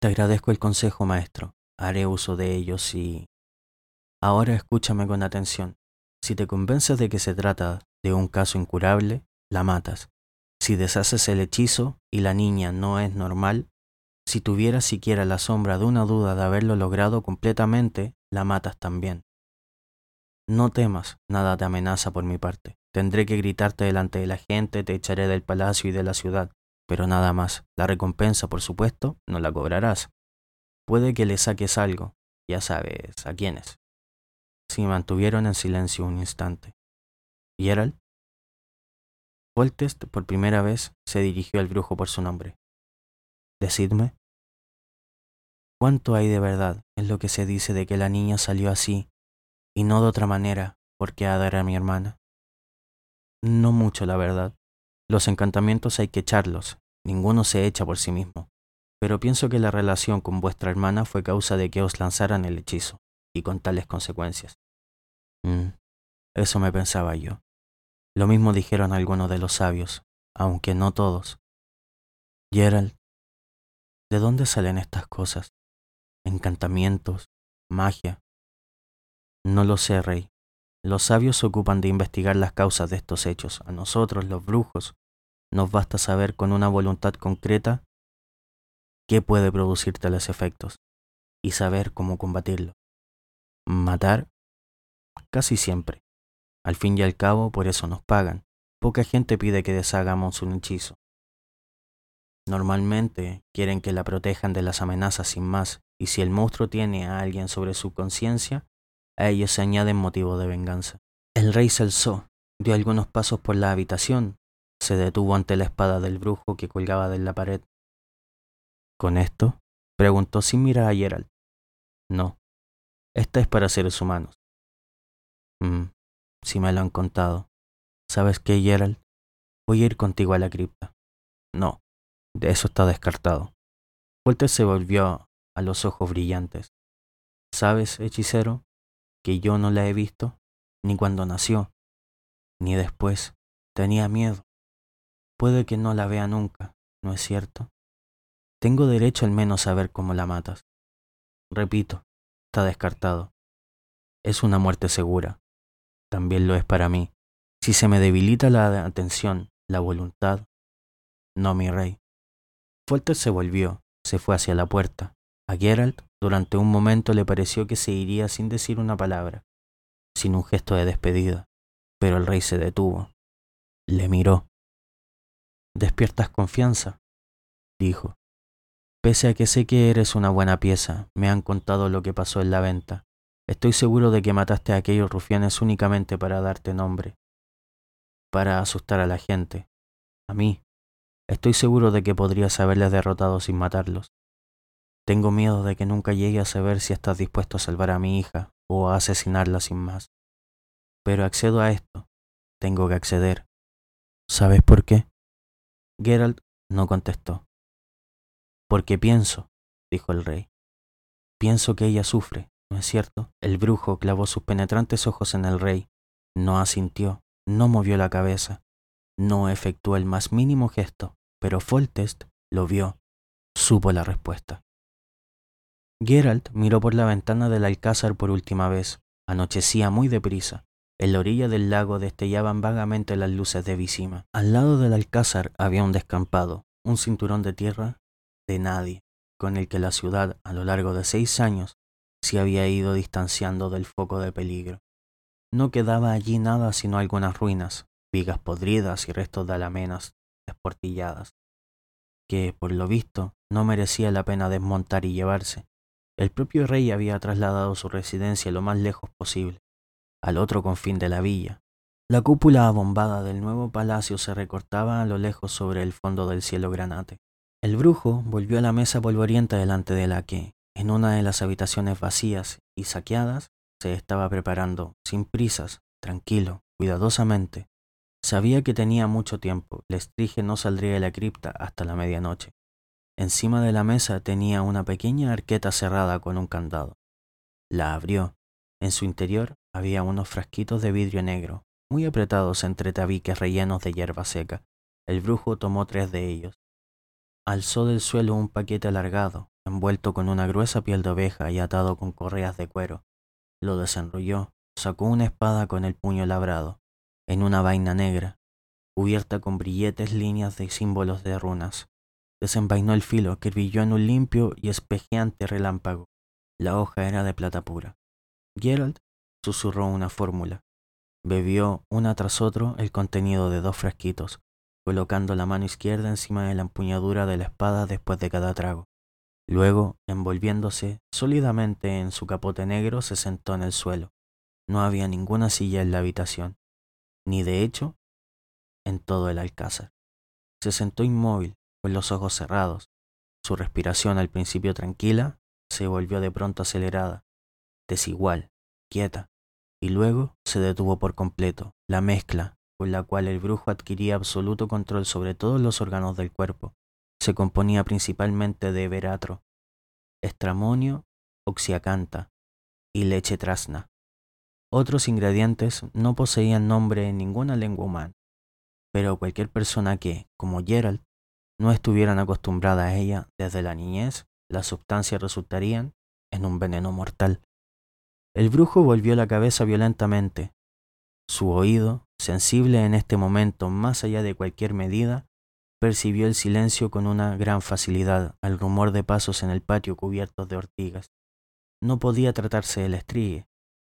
Te agradezco el consejo, maestro. Haré uso de ellos y... Ahora escúchame con atención. Si te convences de que se trata de un caso incurable, la matas. Si deshaces el hechizo y la niña no es normal, si tuvieras siquiera la sombra de una duda de haberlo logrado completamente, la matas también. No temas, nada te amenaza por mi parte. Tendré que gritarte delante de la gente, te echaré del palacio y de la ciudad, pero nada más. La recompensa, por supuesto, no la cobrarás. Puede que le saques algo, ya sabes a quiénes. Se mantuvieron en silencio un instante. ¿Gerald? Foltest por primera vez se dirigió al brujo por su nombre. Decidme. ¿Cuánto hay de verdad en lo que se dice de que la niña salió así y no de otra manera porque Ada era mi hermana? No mucho, la verdad. Los encantamientos hay que echarlos, ninguno se echa por sí mismo. Pero pienso que la relación con vuestra hermana fue causa de que os lanzaran el hechizo, y con tales consecuencias. Mm, eso me pensaba yo. Lo mismo dijeron algunos de los sabios, aunque no todos. Gerald, ¿de dónde salen estas cosas? ¿Encantamientos? ¿Magia? No lo sé, rey. Los sabios se ocupan de investigar las causas de estos hechos. A nosotros, los brujos, nos basta saber con una voluntad concreta qué puede producir tales efectos y saber cómo combatirlo. Matar, casi siempre. Al fin y al cabo, por eso nos pagan. Poca gente pide que deshagamos un hechizo. Normalmente quieren que la protejan de las amenazas sin más, y si el monstruo tiene a alguien sobre su conciencia, a ellos se añaden motivo de venganza. El rey se alzó, dio algunos pasos por la habitación, se detuvo ante la espada del brujo que colgaba de la pared. ¿Con esto? preguntó sin mirar a Gerald. No, esta es para seres humanos. Mm, si me lo han contado. ¿Sabes qué, Gerald? Voy a ir contigo a la cripta. No, de eso está descartado. Walter se volvió a los ojos brillantes. ¿Sabes, hechicero, que yo no la he visto, ni cuando nació, ni después? Tenía miedo. Puede que no la vea nunca, ¿no es cierto? Tengo derecho al menos a ver cómo la matas. Repito, está descartado. Es una muerte segura también lo es para mí. Si se me debilita la atención, la voluntad, no mi rey. Folter se volvió, se fue hacia la puerta. A Geralt durante un momento le pareció que se iría sin decir una palabra, sin un gesto de despedida, pero el rey se detuvo. Le miró. ¿Despiertas confianza? dijo. Pese a que sé que eres una buena pieza, me han contado lo que pasó en la venta. Estoy seguro de que mataste a aquellos rufianes únicamente para darte nombre, para asustar a la gente, a mí. Estoy seguro de que podrías haberles derrotado sin matarlos. Tengo miedo de que nunca llegue a saber si estás dispuesto a salvar a mi hija o a asesinarla sin más. Pero accedo a esto. Tengo que acceder. ¿Sabes por qué? Geralt no contestó. Porque pienso, dijo el rey. Pienso que ella sufre, ¿No es cierto? El brujo clavó sus penetrantes ojos en el rey. No asintió, no movió la cabeza, no efectuó el más mínimo gesto, pero Foltest lo vio, supo la respuesta. Geralt miró por la ventana del alcázar por última vez. Anochecía muy deprisa. En la orilla del lago destellaban vagamente las luces de Visima. Al lado del alcázar había un descampado, un cinturón de tierra de nadie, con el que la ciudad, a lo largo de seis años, se había ido distanciando del foco de peligro. No quedaba allí nada sino algunas ruinas, vigas podridas y restos de alamenas desportilladas, que, por lo visto, no merecía la pena desmontar y llevarse. El propio rey había trasladado su residencia lo más lejos posible, al otro confín de la villa. La cúpula abombada del nuevo palacio se recortaba a lo lejos sobre el fondo del cielo granate. El brujo volvió a la mesa polvorienta delante de la que, en una de las habitaciones vacías y saqueadas, se estaba preparando, sin prisas, tranquilo, cuidadosamente. Sabía que tenía mucho tiempo, Lestrige no saldría de la cripta hasta la medianoche. Encima de la mesa tenía una pequeña arqueta cerrada con un candado. La abrió. En su interior había unos frasquitos de vidrio negro, muy apretados entre tabiques rellenos de hierba seca. El brujo tomó tres de ellos. Alzó del suelo un paquete alargado, envuelto con una gruesa piel de oveja y atado con correas de cuero. Lo desenrolló, sacó una espada con el puño labrado, en una vaina negra, cubierta con brilletes líneas de símbolos de runas. Desenvainó el filo que brilló en un limpio y espejeante relámpago. La hoja era de plata pura. Gerald susurró una fórmula. Bebió una tras otro el contenido de dos frasquitos, colocando la mano izquierda encima de la empuñadura de la espada después de cada trago. Luego, envolviéndose sólidamente en su capote negro, se sentó en el suelo. No había ninguna silla en la habitación, ni de hecho en todo el alcázar. Se sentó inmóvil, con los ojos cerrados. Su respiración al principio tranquila se volvió de pronto acelerada, desigual, quieta, y luego se detuvo por completo. La mezcla con la cual el brujo adquiría absoluto control sobre todos los órganos del cuerpo se componía principalmente de veratro, estramonio, oxiacanta y leche trasna. Otros ingredientes no poseían nombre en ninguna lengua humana, pero cualquier persona que, como Gerald, no estuvieran acostumbrada a ella desde la niñez, las sustancias resultarían en un veneno mortal. El brujo volvió la cabeza violentamente. Su oído, sensible en este momento más allá de cualquier medida, percibió el silencio con una gran facilidad al rumor de pasos en el patio cubiertos de ortigas. No podía tratarse del estrigue.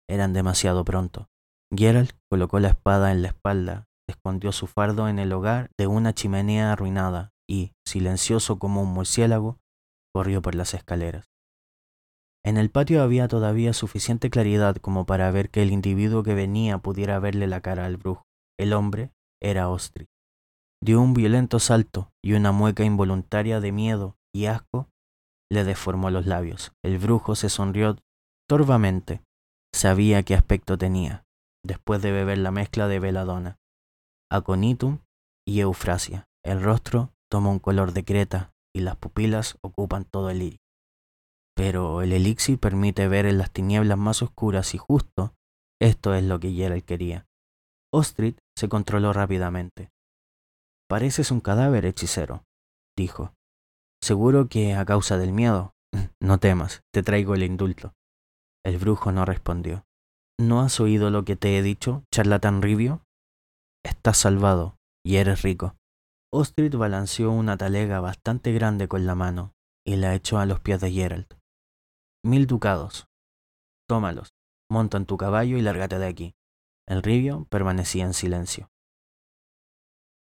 Eran demasiado pronto. Gerald colocó la espada en la espalda, escondió su fardo en el hogar de una chimenea arruinada y, silencioso como un murciélago, corrió por las escaleras. En el patio había todavía suficiente claridad como para ver que el individuo que venía pudiera verle la cara al brujo. El hombre era Ostri dio un violento salto y una mueca involuntaria de miedo y asco le deformó los labios. El brujo se sonrió torvamente. Sabía qué aspecto tenía, después de beber la mezcla de veladona, aconitum y eufrasia. El rostro toma un color de creta y las pupilas ocupan todo el iris. Pero el elixir permite ver en las tinieblas más oscuras y justo esto es lo que Gerald quería. Ostrid se controló rápidamente. Pareces un cadáver, hechicero, dijo. Seguro que a causa del miedo. No temas, te traigo el indulto. El brujo no respondió. ¿No has oído lo que te he dicho, charlatán ribio? Estás salvado y eres rico. Ostrid balanceó una talega bastante grande con la mano y la echó a los pies de Gerald. Mil ducados. Tómalos, monta en tu caballo y lárgate de aquí. El ribio permanecía en silencio.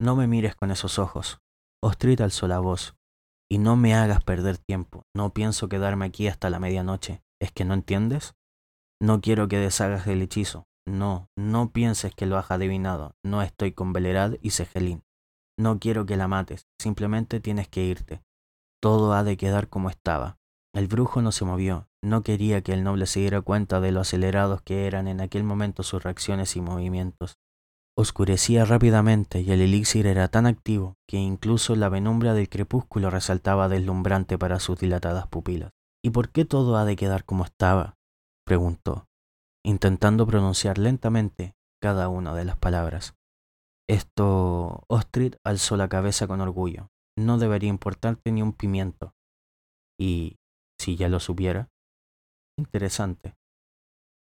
No me mires con esos ojos. Ostrit alzó la voz. Y no me hagas perder tiempo. No pienso quedarme aquí hasta la medianoche. ¿Es que no entiendes? No quiero que deshagas el hechizo. No, no pienses que lo has adivinado. No estoy con Belerad y Segelín. No quiero que la mates. Simplemente tienes que irte. Todo ha de quedar como estaba. El brujo no se movió. No quería que el noble se diera cuenta de lo acelerados que eran en aquel momento sus reacciones y movimientos. Oscurecía rápidamente y el elixir era tan activo que incluso la penumbra del crepúsculo resaltaba deslumbrante para sus dilatadas pupilas. ¿Y por qué todo ha de quedar como estaba? preguntó, intentando pronunciar lentamente cada una de las palabras. Esto, Ostrid alzó la cabeza con orgullo. No debería importarte ni un pimiento. Y, si ya lo supiera, interesante.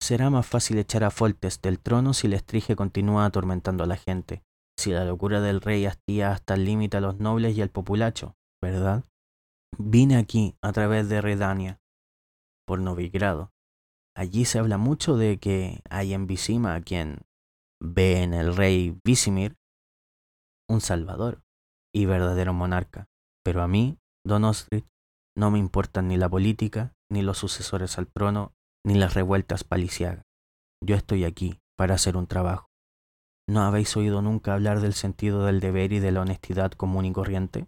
Será más fácil echar a Foltes del trono si el estrige continúa atormentando a la gente, si la locura del rey hastía hasta el límite a los nobles y al populacho, ¿verdad? Vine aquí a través de Redania, por Novigrado. Allí se habla mucho de que hay en Visima a quien ve en el rey Visimir un salvador y verdadero monarca. Pero a mí, Don Ostrid, no me importan ni la política, ni los sucesores al trono, ni las revueltas paliciagas. Yo estoy aquí para hacer un trabajo. ¿No habéis oído nunca hablar del sentido del deber y de la honestidad común y corriente?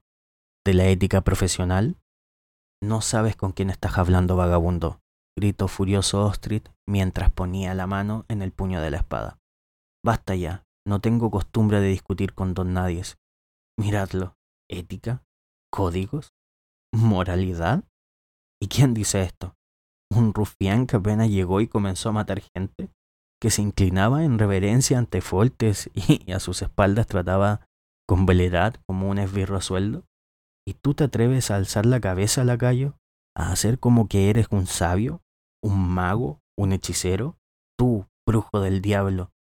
¿De la ética profesional? No sabes con quién estás hablando, vagabundo, gritó furioso Ostrid mientras ponía la mano en el puño de la espada. Basta ya, no tengo costumbre de discutir con don Nadies. Miradlo. ¿Ética? ¿Códigos? ¿Moralidad? ¿Y quién dice esto? Un rufián que apenas llegó y comenzó a matar gente, que se inclinaba en reverencia ante Foltes y a sus espaldas trataba con veleridad como un esbirro a sueldo? ¿Y tú te atreves a alzar la cabeza, lacayo? ¿A hacer como que eres un sabio? ¿Un mago? ¿Un hechicero? Tú, brujo del diablo,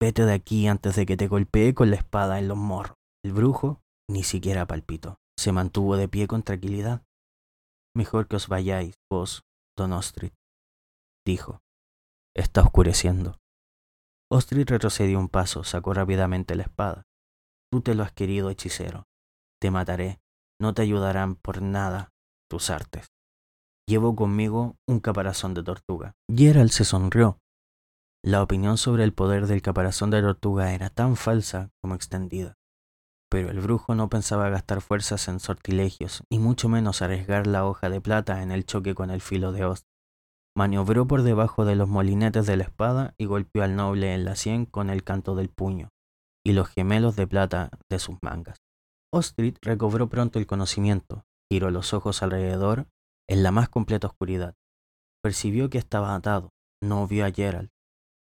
vete de aquí antes de que te golpee con la espada en los morros. El brujo ni siquiera palpitó. Se mantuvo de pie con tranquilidad. Mejor que os vayáis, vos, don Ostrid, dijo. Está oscureciendo. Ostrid retrocedió un paso, sacó rápidamente la espada. Tú te lo has querido, hechicero. Te mataré. No te ayudarán por nada tus artes. Llevo conmigo un caparazón de tortuga. Gerald se sonrió. La opinión sobre el poder del caparazón de tortuga era tan falsa como extendida. Pero el brujo no pensaba gastar fuerzas en sortilegios, y mucho menos arriesgar la hoja de plata en el choque con el filo de host. Maniobró por debajo de los molinetes de la espada y golpeó al noble en la sien con el canto del puño y los gemelos de plata de sus mangas. Ostrid recobró pronto el conocimiento, giró los ojos alrededor en la más completa oscuridad. Percibió que estaba atado, no vio a Gerald,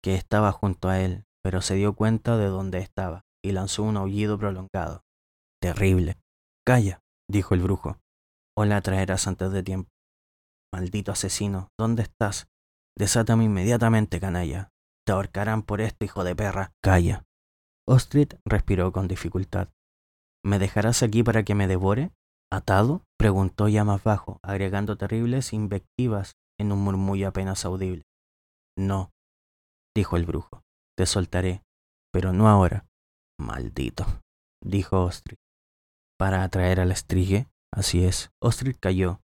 que estaba junto a él, pero se dio cuenta de dónde estaba y lanzó un aullido prolongado. Terrible. Calla, dijo el brujo, o la traerás antes de tiempo. Maldito asesino, ¿dónde estás? Desátame inmediatamente, canalla. Te ahorcarán por esto, hijo de perra. Calla. Ostrid respiró con dificultad. ¿Me dejarás aquí para que me devore? ¿Atado? preguntó ya más bajo, agregando terribles invectivas en un murmullo apenas audible. No, dijo el brujo, te soltaré, pero no ahora. Maldito, dijo Ostrid. Para atraer al estrigue, así es. Ostrid cayó,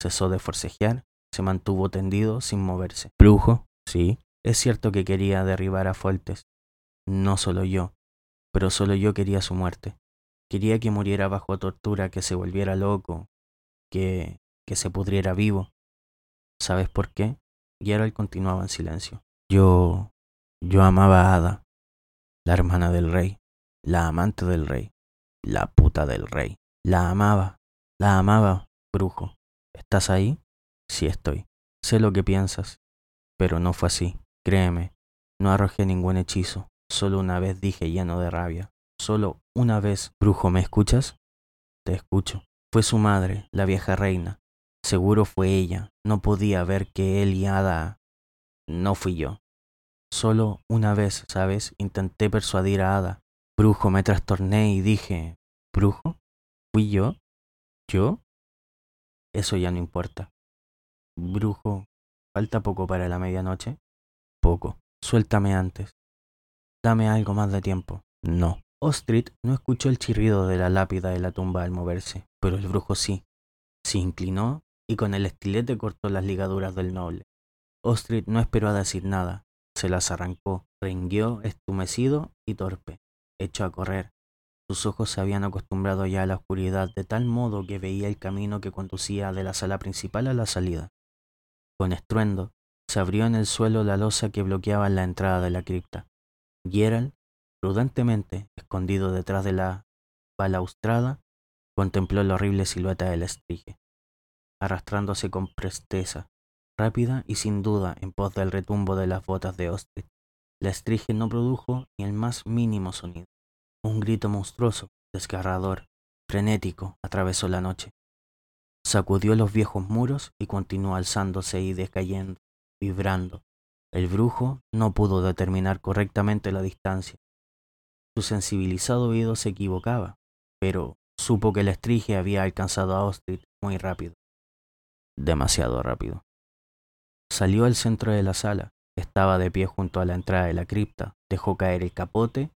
cesó de forcejear, se mantuvo tendido sin moverse. Brujo, sí, es cierto que quería derribar a Foltes. No solo yo, pero solo yo quería su muerte. Quería que muriera bajo tortura, que se volviera loco, que, que se pudriera vivo. ¿Sabes por qué? Gerald continuaba en silencio. Yo, yo amaba a Ada, la hermana del rey, la amante del rey, la puta del rey. La amaba, la amaba, brujo. ¿Estás ahí? Sí estoy. Sé lo que piensas, pero no fue así. Créeme, no arrojé ningún hechizo. Solo una vez dije lleno de rabia. Solo una vez, brujo, ¿me escuchas? Te escucho. Fue su madre, la vieja reina. Seguro fue ella. No podía ver que él y Ada... No fui yo. Solo una vez, ¿sabes? Intenté persuadir a Ada. Brujo, me trastorné y dije... ¿Brujo? ¿Fui yo? ¿Yo? Eso ya no importa. Brujo, ¿falta poco para la medianoche? Poco. Suéltame antes. Dame algo más de tiempo. No. Ostrid no escuchó el chirrido de la lápida de la tumba al moverse, pero el brujo sí. Se inclinó y con el estilete cortó las ligaduras del noble. Ostrid no esperó a decir nada, se las arrancó, rengueó, estumecido y torpe, echó a correr. Sus ojos se habían acostumbrado ya a la oscuridad de tal modo que veía el camino que conducía de la sala principal a la salida. Con estruendo, se abrió en el suelo la losa que bloqueaba la entrada de la cripta. Gerald Prudentemente, escondido detrás de la balaustrada, contempló la horrible silueta del estrige, arrastrándose con presteza, rápida y sin duda en pos del retumbo de las botas de Ostrid. La estrige no produjo ni el más mínimo sonido. Un grito monstruoso, desgarrador, frenético, atravesó la noche. Sacudió los viejos muros y continuó alzándose y decayendo, vibrando. El brujo no pudo determinar correctamente la distancia, su sensibilizado oído se equivocaba, pero supo que la estrige había alcanzado a Ostrid muy rápido. Demasiado rápido. Salió al centro de la sala, estaba de pie junto a la entrada de la cripta, dejó caer el capote,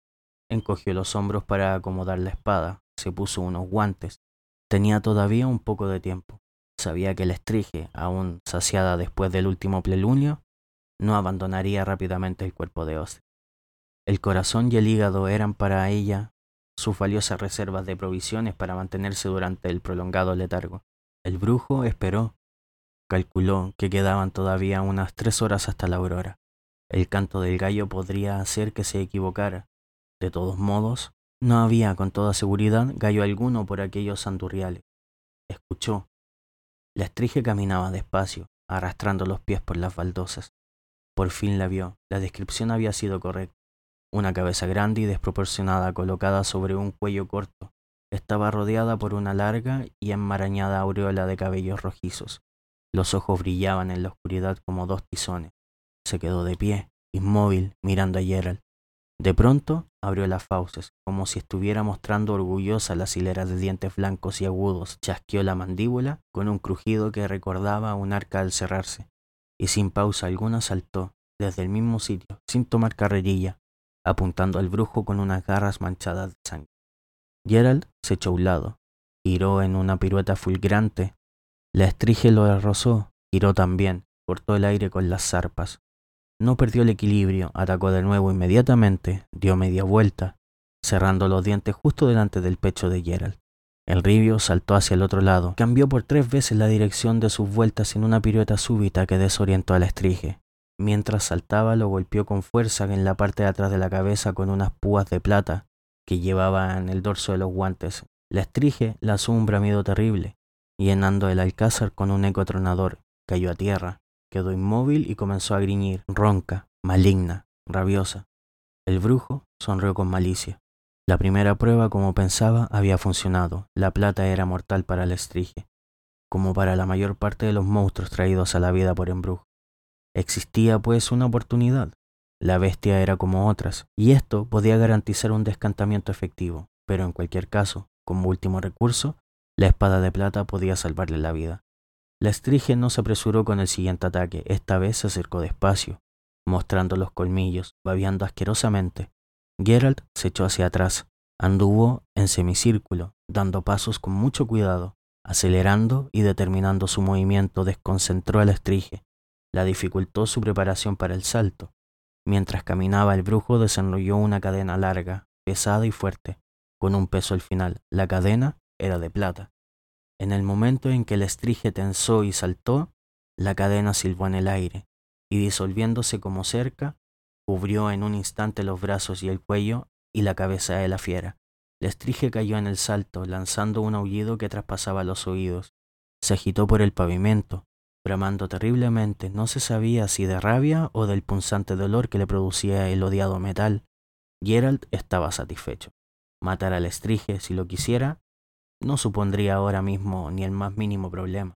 encogió los hombros para acomodar la espada, se puso unos guantes. Tenía todavía un poco de tiempo. Sabía que la estrige, aún saciada después del último plenilunio, no abandonaría rápidamente el cuerpo de Ostrid. El corazón y el hígado eran para ella sus valiosas reservas de provisiones para mantenerse durante el prolongado letargo. El brujo esperó. Calculó que quedaban todavía unas tres horas hasta la aurora. El canto del gallo podría hacer que se equivocara. De todos modos, no había con toda seguridad gallo alguno por aquellos santurriales. Escuchó. La estrige caminaba despacio, arrastrando los pies por las baldosas. Por fin la vio. La descripción había sido correcta una cabeza grande y desproporcionada colocada sobre un cuello corto, estaba rodeada por una larga y enmarañada aureola de cabellos rojizos. Los ojos brillaban en la oscuridad como dos tizones. Se quedó de pie, inmóvil, mirando a Gerald. De pronto abrió las fauces, como si estuviera mostrando orgullosa las hileras de dientes blancos y agudos. Chasqueó la mandíbula con un crujido que recordaba un arca al cerrarse, y sin pausa alguna saltó, desde el mismo sitio, sin tomar carrerilla, apuntando al brujo con unas garras manchadas de sangre. Gerald se echó a un lado, giró en una pirueta fulgurante. La estrige lo rozó, giró también, cortó el aire con las zarpas, no perdió el equilibrio, atacó de nuevo inmediatamente, dio media vuelta, cerrando los dientes justo delante del pecho de Gerald. El ribio saltó hacia el otro lado, cambió por tres veces la dirección de sus vueltas en una pirueta súbita que desorientó al estrige. Mientras saltaba lo golpeó con fuerza en la parte de atrás de la cabeza con unas púas de plata que llevaba en el dorso de los guantes. La estrige lanzó un bramido terrible, llenando el alcázar con un eco tronador. Cayó a tierra, quedó inmóvil y comenzó a griñir, ronca, maligna, rabiosa. El brujo sonrió con malicia. La primera prueba, como pensaba, había funcionado. La plata era mortal para el estrige, como para la mayor parte de los monstruos traídos a la vida por embrujo. Existía, pues, una oportunidad. La bestia era como otras, y esto podía garantizar un descantamiento efectivo, pero en cualquier caso, como último recurso, la espada de plata podía salvarle la vida. La estrige no se apresuró con el siguiente ataque, esta vez se acercó despacio, mostrando los colmillos, babeando asquerosamente. Geralt se echó hacia atrás, anduvo en semicírculo, dando pasos con mucho cuidado, acelerando y determinando su movimiento, desconcentró a la estrige, la dificultó su preparación para el salto. Mientras caminaba el brujo desenrolló una cadena larga, pesada y fuerte, con un peso al final. La cadena era de plata. En el momento en que el estrige tensó y saltó, la cadena silbó en el aire, y disolviéndose como cerca, cubrió en un instante los brazos y el cuello y la cabeza de la fiera. El estrige cayó en el salto, lanzando un aullido que traspasaba los oídos. Se agitó por el pavimento, bramando terriblemente, no se sabía si de rabia o del punzante dolor que le producía el odiado metal. Gerald estaba satisfecho. Matar al estrige, si lo quisiera, no supondría ahora mismo ni el más mínimo problema.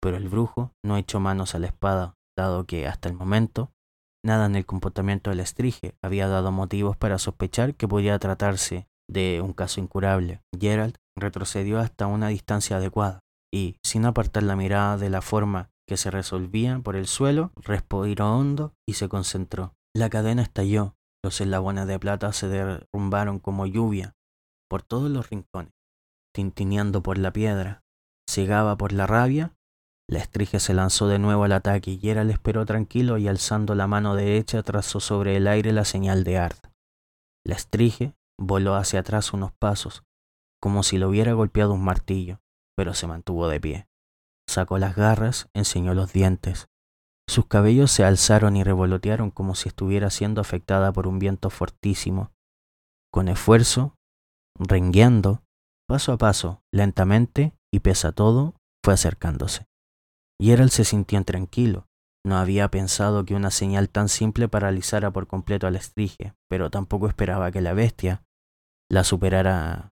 Pero el brujo no echó manos a la espada, dado que, hasta el momento, nada en el comportamiento del estrige había dado motivos para sospechar que podía tratarse de un caso incurable. Gerald retrocedió hasta una distancia adecuada y, sin apartar la mirada de la forma que se resolvía por el suelo, respiró hondo y se concentró. La cadena estalló, los eslabones de plata se derrumbaron como lluvia por todos los rincones tintineando por la piedra, cegaba por la rabia, la estrige se lanzó de nuevo al ataque y Gerald esperó tranquilo y alzando la mano derecha trazó sobre el aire la señal de Ard. La estrige voló hacia atrás unos pasos, como si lo hubiera golpeado un martillo, pero se mantuvo de pie. Sacó las garras, enseñó los dientes. Sus cabellos se alzaron y revolotearon como si estuviera siendo afectada por un viento fortísimo. Con esfuerzo, rengueando, Paso a paso, lentamente y pese a todo, fue acercándose. Gerald se sintió intranquilo. No había pensado que una señal tan simple paralizara por completo al estrige, pero tampoco esperaba que la bestia la superara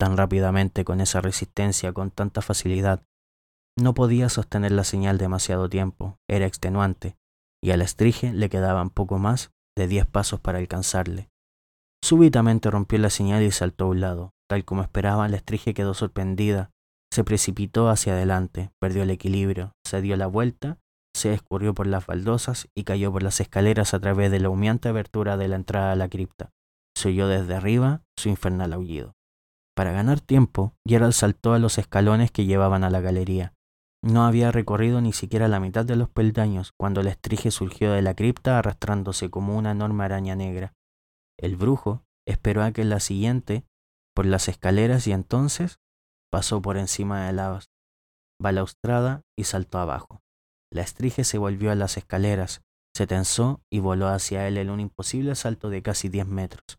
tan rápidamente con esa resistencia, con tanta facilidad. No podía sostener la señal demasiado tiempo, era extenuante, y al estrige le quedaban poco más de diez pasos para alcanzarle. Súbitamente rompió la señal y saltó a un lado. Tal como esperaba, la estrige quedó sorprendida. Se precipitó hacia adelante, perdió el equilibrio, se dio la vuelta, se escurrió por las baldosas y cayó por las escaleras a través de la humeante abertura de la entrada a la cripta. Se oyó desde arriba su infernal aullido. Para ganar tiempo, Gerald saltó a los escalones que llevaban a la galería. No había recorrido ni siquiera la mitad de los peldaños cuando la estrige surgió de la cripta arrastrándose como una enorme araña negra. El brujo esperó a que la siguiente por las escaleras y entonces pasó por encima de la balaustrada y saltó abajo. La estrige se volvió a las escaleras, se tensó y voló hacia él en un imposible salto de casi diez metros.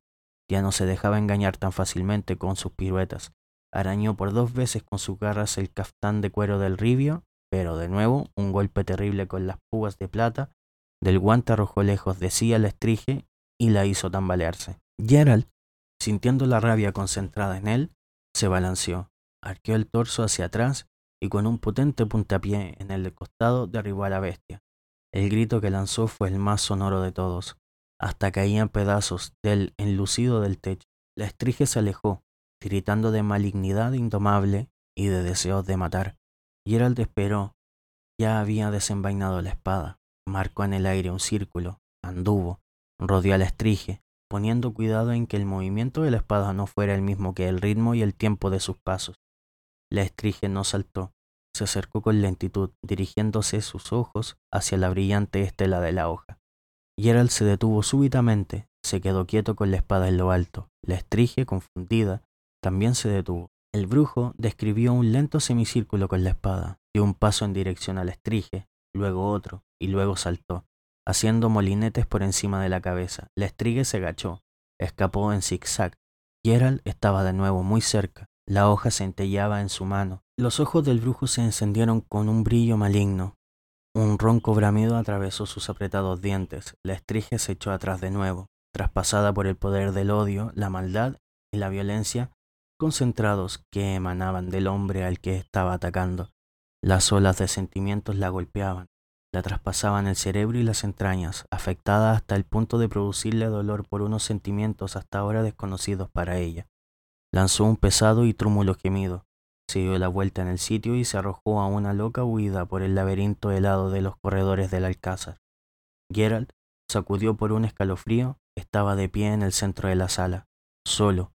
Ya no se dejaba engañar tan fácilmente con sus piruetas. Arañó por dos veces con sus garras el caftán de cuero del ribio, pero de nuevo un golpe terrible con las púas de plata del guante arrojó lejos de sí a la estrige y la hizo tambalearse. Gerald Sintiendo la rabia concentrada en él, se balanceó, arqueó el torso hacia atrás y con un potente puntapié en el costado derribó a la bestia. El grito que lanzó fue el más sonoro de todos, hasta caían pedazos del enlucido del techo. La estrige se alejó, gritando de malignidad indomable y de deseos de matar. Gerald esperó. Ya había desenvainado la espada, marcó en el aire un círculo, anduvo, rodeó a la estrige, poniendo cuidado en que el movimiento de la espada no fuera el mismo que el ritmo y el tiempo de sus pasos. La estrige no saltó, se acercó con lentitud, dirigiéndose sus ojos hacia la brillante estela de la hoja. Gerald se detuvo súbitamente, se quedó quieto con la espada en lo alto. La estrige, confundida, también se detuvo. El brujo describió un lento semicírculo con la espada, dio un paso en dirección al estrige, luego otro, y luego saltó, haciendo molinetes por encima de la cabeza. La estrige se agachó, escapó en zigzag. Gerald estaba de nuevo muy cerca, la hoja centelleaba en su mano. Los ojos del brujo se encendieron con un brillo maligno. Un ronco bramido atravesó sus apretados dientes. La estrige se echó atrás de nuevo, traspasada por el poder del odio, la maldad y la violencia concentrados que emanaban del hombre al que estaba atacando. Las olas de sentimientos la golpeaban, la traspasaban el cerebro y las entrañas, afectada hasta el punto de producirle dolor por unos sentimientos hasta ahora desconocidos para ella. Lanzó un pesado y trúmulo gemido, se dio la vuelta en el sitio y se arrojó a una loca huida por el laberinto helado de los corredores del alcázar. Geralt sacudió por un escalofrío, estaba de pie en el centro de la sala, solo,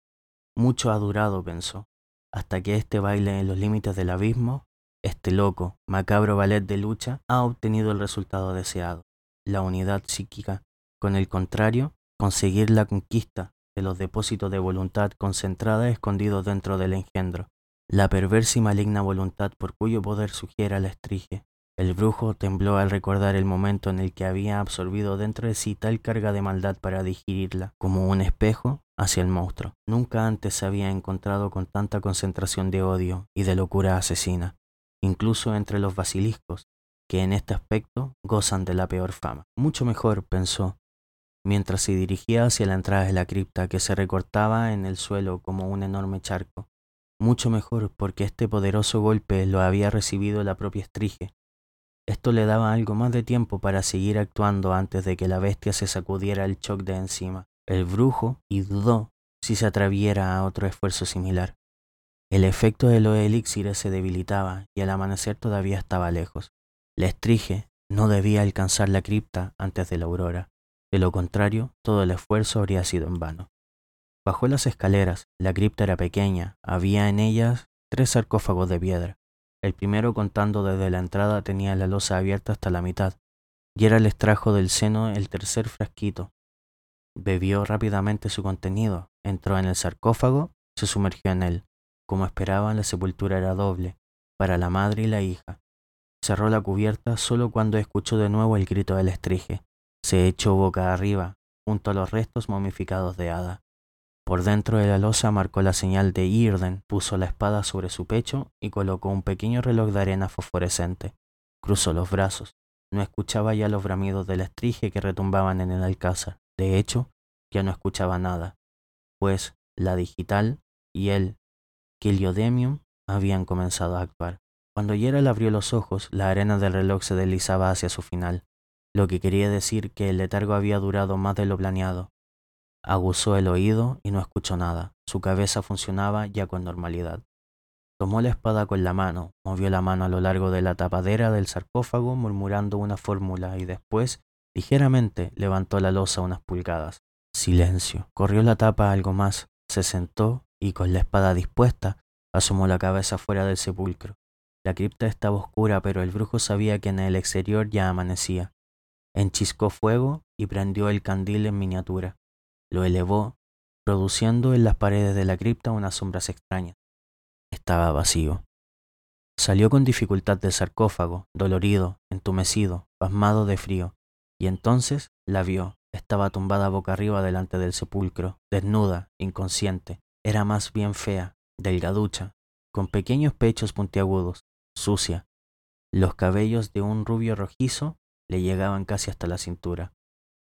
mucho ha durado, pensó, hasta que este baile en los límites del abismo, este loco, macabro ballet de lucha, ha obtenido el resultado deseado, la unidad psíquica. Con el contrario, conseguir la conquista de los depósitos de voluntad concentrada escondidos dentro del engendro, la perversa y maligna voluntad por cuyo poder sugiera la estrige. El brujo tembló al recordar el momento en el que había absorbido dentro de sí tal carga de maldad para digerirla, como un espejo hacia el monstruo. Nunca antes se había encontrado con tanta concentración de odio y de locura asesina, incluso entre los basiliscos, que en este aspecto gozan de la peor fama. Mucho mejor, pensó, mientras se dirigía hacia la entrada de la cripta que se recortaba en el suelo como un enorme charco. Mucho mejor porque este poderoso golpe lo había recibido la propia estrige. Esto le daba algo más de tiempo para seguir actuando antes de que la bestia se sacudiera el shock de encima el brujo y dudó si se atreviera a otro esfuerzo similar. El efecto de los elixires se debilitaba y el amanecer todavía estaba lejos. La estrige no debía alcanzar la cripta antes de la aurora. De lo contrario, todo el esfuerzo habría sido en vano. Bajó las escaleras, la cripta era pequeña, había en ellas tres sarcófagos de piedra. El primero contando desde la entrada tenía la losa abierta hasta la mitad, y era el extrajo del seno el tercer frasquito, Bebió rápidamente su contenido, entró en el sarcófago, se sumergió en él. Como esperaban, la sepultura era doble, para la madre y la hija. Cerró la cubierta solo cuando escuchó de nuevo el grito del estrige. Se echó boca arriba, junto a los restos momificados de Ada. Por dentro de la losa marcó la señal de Irden, puso la espada sobre su pecho y colocó un pequeño reloj de arena fosforescente. Cruzó los brazos. No escuchaba ya los bramidos del estrige que retumbaban en el alcázar. De hecho, ya no escuchaba nada, pues la digital y el Kiliodemium habían comenzado a actuar. Cuando Gerald abrió los ojos, la arena del reloj se deslizaba hacia su final, lo que quería decir que el letargo había durado más de lo planeado. Aguzó el oído y no escuchó nada. Su cabeza funcionaba ya con normalidad. Tomó la espada con la mano, movió la mano a lo largo de la tapadera del sarcófago murmurando una fórmula y después Ligeramente levantó la losa unas pulgadas. Silencio. Corrió la tapa algo más, se sentó y con la espada dispuesta asomó la cabeza fuera del sepulcro. La cripta estaba oscura, pero el brujo sabía que en el exterior ya amanecía. Enchiscó fuego y prendió el candil en miniatura. Lo elevó, produciendo en las paredes de la cripta unas sombras extrañas. Estaba vacío. Salió con dificultad del sarcófago, dolorido, entumecido, pasmado de frío. Y entonces la vio. Estaba tumbada boca arriba delante del sepulcro, desnuda, inconsciente. Era más bien fea, delgaducha, con pequeños pechos puntiagudos, sucia. Los cabellos de un rubio rojizo le llegaban casi hasta la cintura.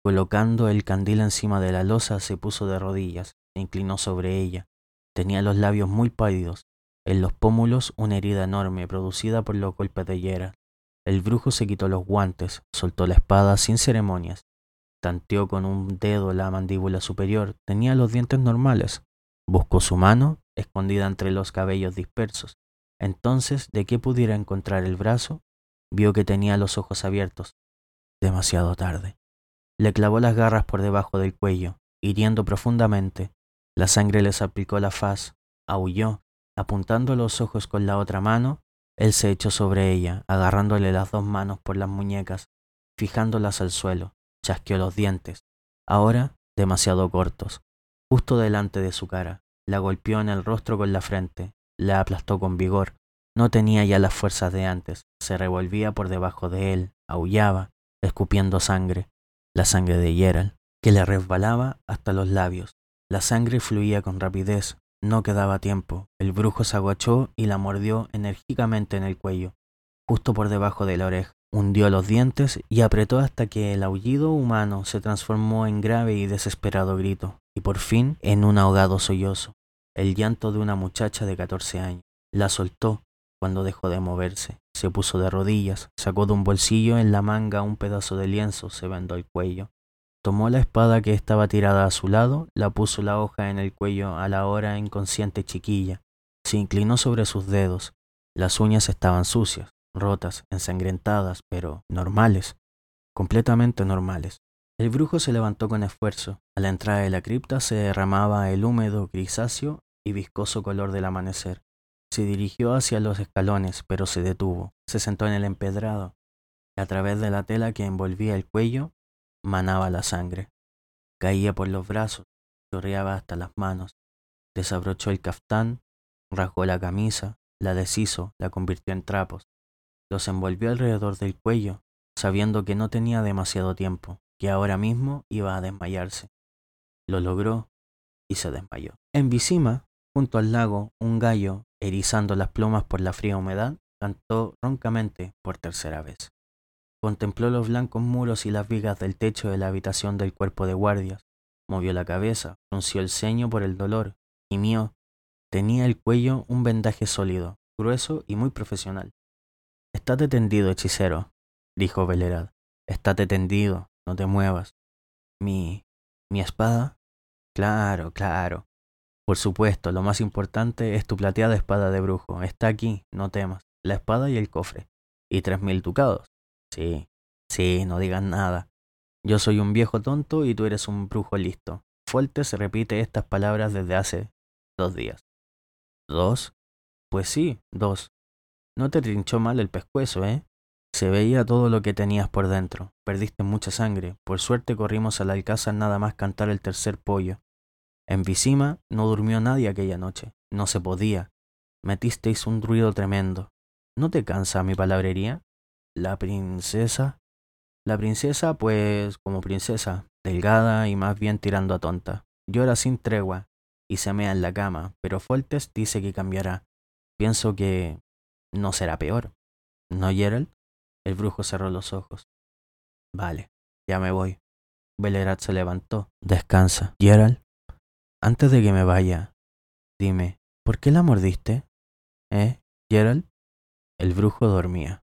Colocando el candil encima de la losa, se puso de rodillas, se inclinó sobre ella. Tenía los labios muy pálidos, en los pómulos una herida enorme producida por los golpes de Gerald. El brujo se quitó los guantes, soltó la espada sin ceremonias, tanteó con un dedo la mandíbula superior, tenía los dientes normales, buscó su mano, escondida entre los cabellos dispersos. Entonces, de qué pudiera encontrar el brazo, vio que tenía los ojos abiertos. Demasiado tarde. Le clavó las garras por debajo del cuello, hiriendo profundamente. La sangre le salpicó la faz, aulló, apuntando los ojos con la otra mano, él se echó sobre ella, agarrándole las dos manos por las muñecas, fijándolas al suelo, chasqueó los dientes, ahora demasiado cortos, justo delante de su cara, la golpeó en el rostro con la frente, la aplastó con vigor, no tenía ya las fuerzas de antes, se revolvía por debajo de él, aullaba, escupiendo sangre, la sangre de Gerald, que le resbalaba hasta los labios. La sangre fluía con rapidez, no quedaba tiempo. El brujo se agachó y la mordió enérgicamente en el cuello, justo por debajo de la oreja. Hundió los dientes y apretó hasta que el aullido humano se transformó en grave y desesperado grito, y por fin en un ahogado sollozo, el llanto de una muchacha de catorce años. La soltó cuando dejó de moverse. Se puso de rodillas, sacó de un bolsillo en la manga un pedazo de lienzo, se vendó el cuello. Tomó la espada que estaba tirada a su lado, la puso la hoja en el cuello a la hora inconsciente chiquilla. Se inclinó sobre sus dedos. Las uñas estaban sucias, rotas, ensangrentadas, pero normales, completamente normales. El brujo se levantó con esfuerzo. A la entrada de la cripta se derramaba el húmedo, grisáceo y viscoso color del amanecer. Se dirigió hacia los escalones, pero se detuvo. Se sentó en el empedrado. Y a través de la tela que envolvía el cuello, manaba la sangre. Caía por los brazos, chorreaba hasta las manos. Desabrochó el caftán, rasgó la camisa, la deshizo, la convirtió en trapos los envolvió alrededor del cuello, sabiendo que no tenía demasiado tiempo, que ahora mismo iba a desmayarse. Lo logró y se desmayó. En Visima, junto al lago, un gallo, erizando las plumas por la fría humedad, cantó roncamente por tercera vez. Contempló los blancos muros y las vigas del techo de la habitación del cuerpo de guardias, movió la cabeza, frunció el ceño por el dolor, gimió. Tenía el cuello un vendaje sólido, grueso y muy profesional. Estate tendido, hechicero, dijo Velerad. Estate tendido, no te muevas. Mi. mi espada. Claro, claro. Por supuesto, lo más importante es tu plateada espada de brujo. Está aquí, no temas. La espada y el cofre. ¿Y tres mil ducados? Sí, sí, no digas nada. Yo soy un viejo tonto y tú eres un brujo listo. se repite estas palabras desde hace dos días. ¿Dos? Pues sí, dos. No te trinchó mal el pescuezo, ¿eh? Se veía todo lo que tenías por dentro. Perdiste mucha sangre. Por suerte corrimos al alcázar nada más cantar el tercer pollo. En Visima no durmió nadie aquella noche. No se podía. Metisteis un ruido tremendo. ¿No te cansa mi palabrería? La princesa. La princesa, pues, como princesa, delgada y más bien tirando a tonta. Llora sin tregua y se mea en la cama, pero Foltes dice que cambiará. Pienso que no será peor. ¿No, Gerald? El brujo cerró los ojos. Vale, ya me voy. Belerat se levantó. Descansa. Gerald, antes de que me vaya, dime, ¿por qué la mordiste? ¿Eh, Gerald? El brujo dormía.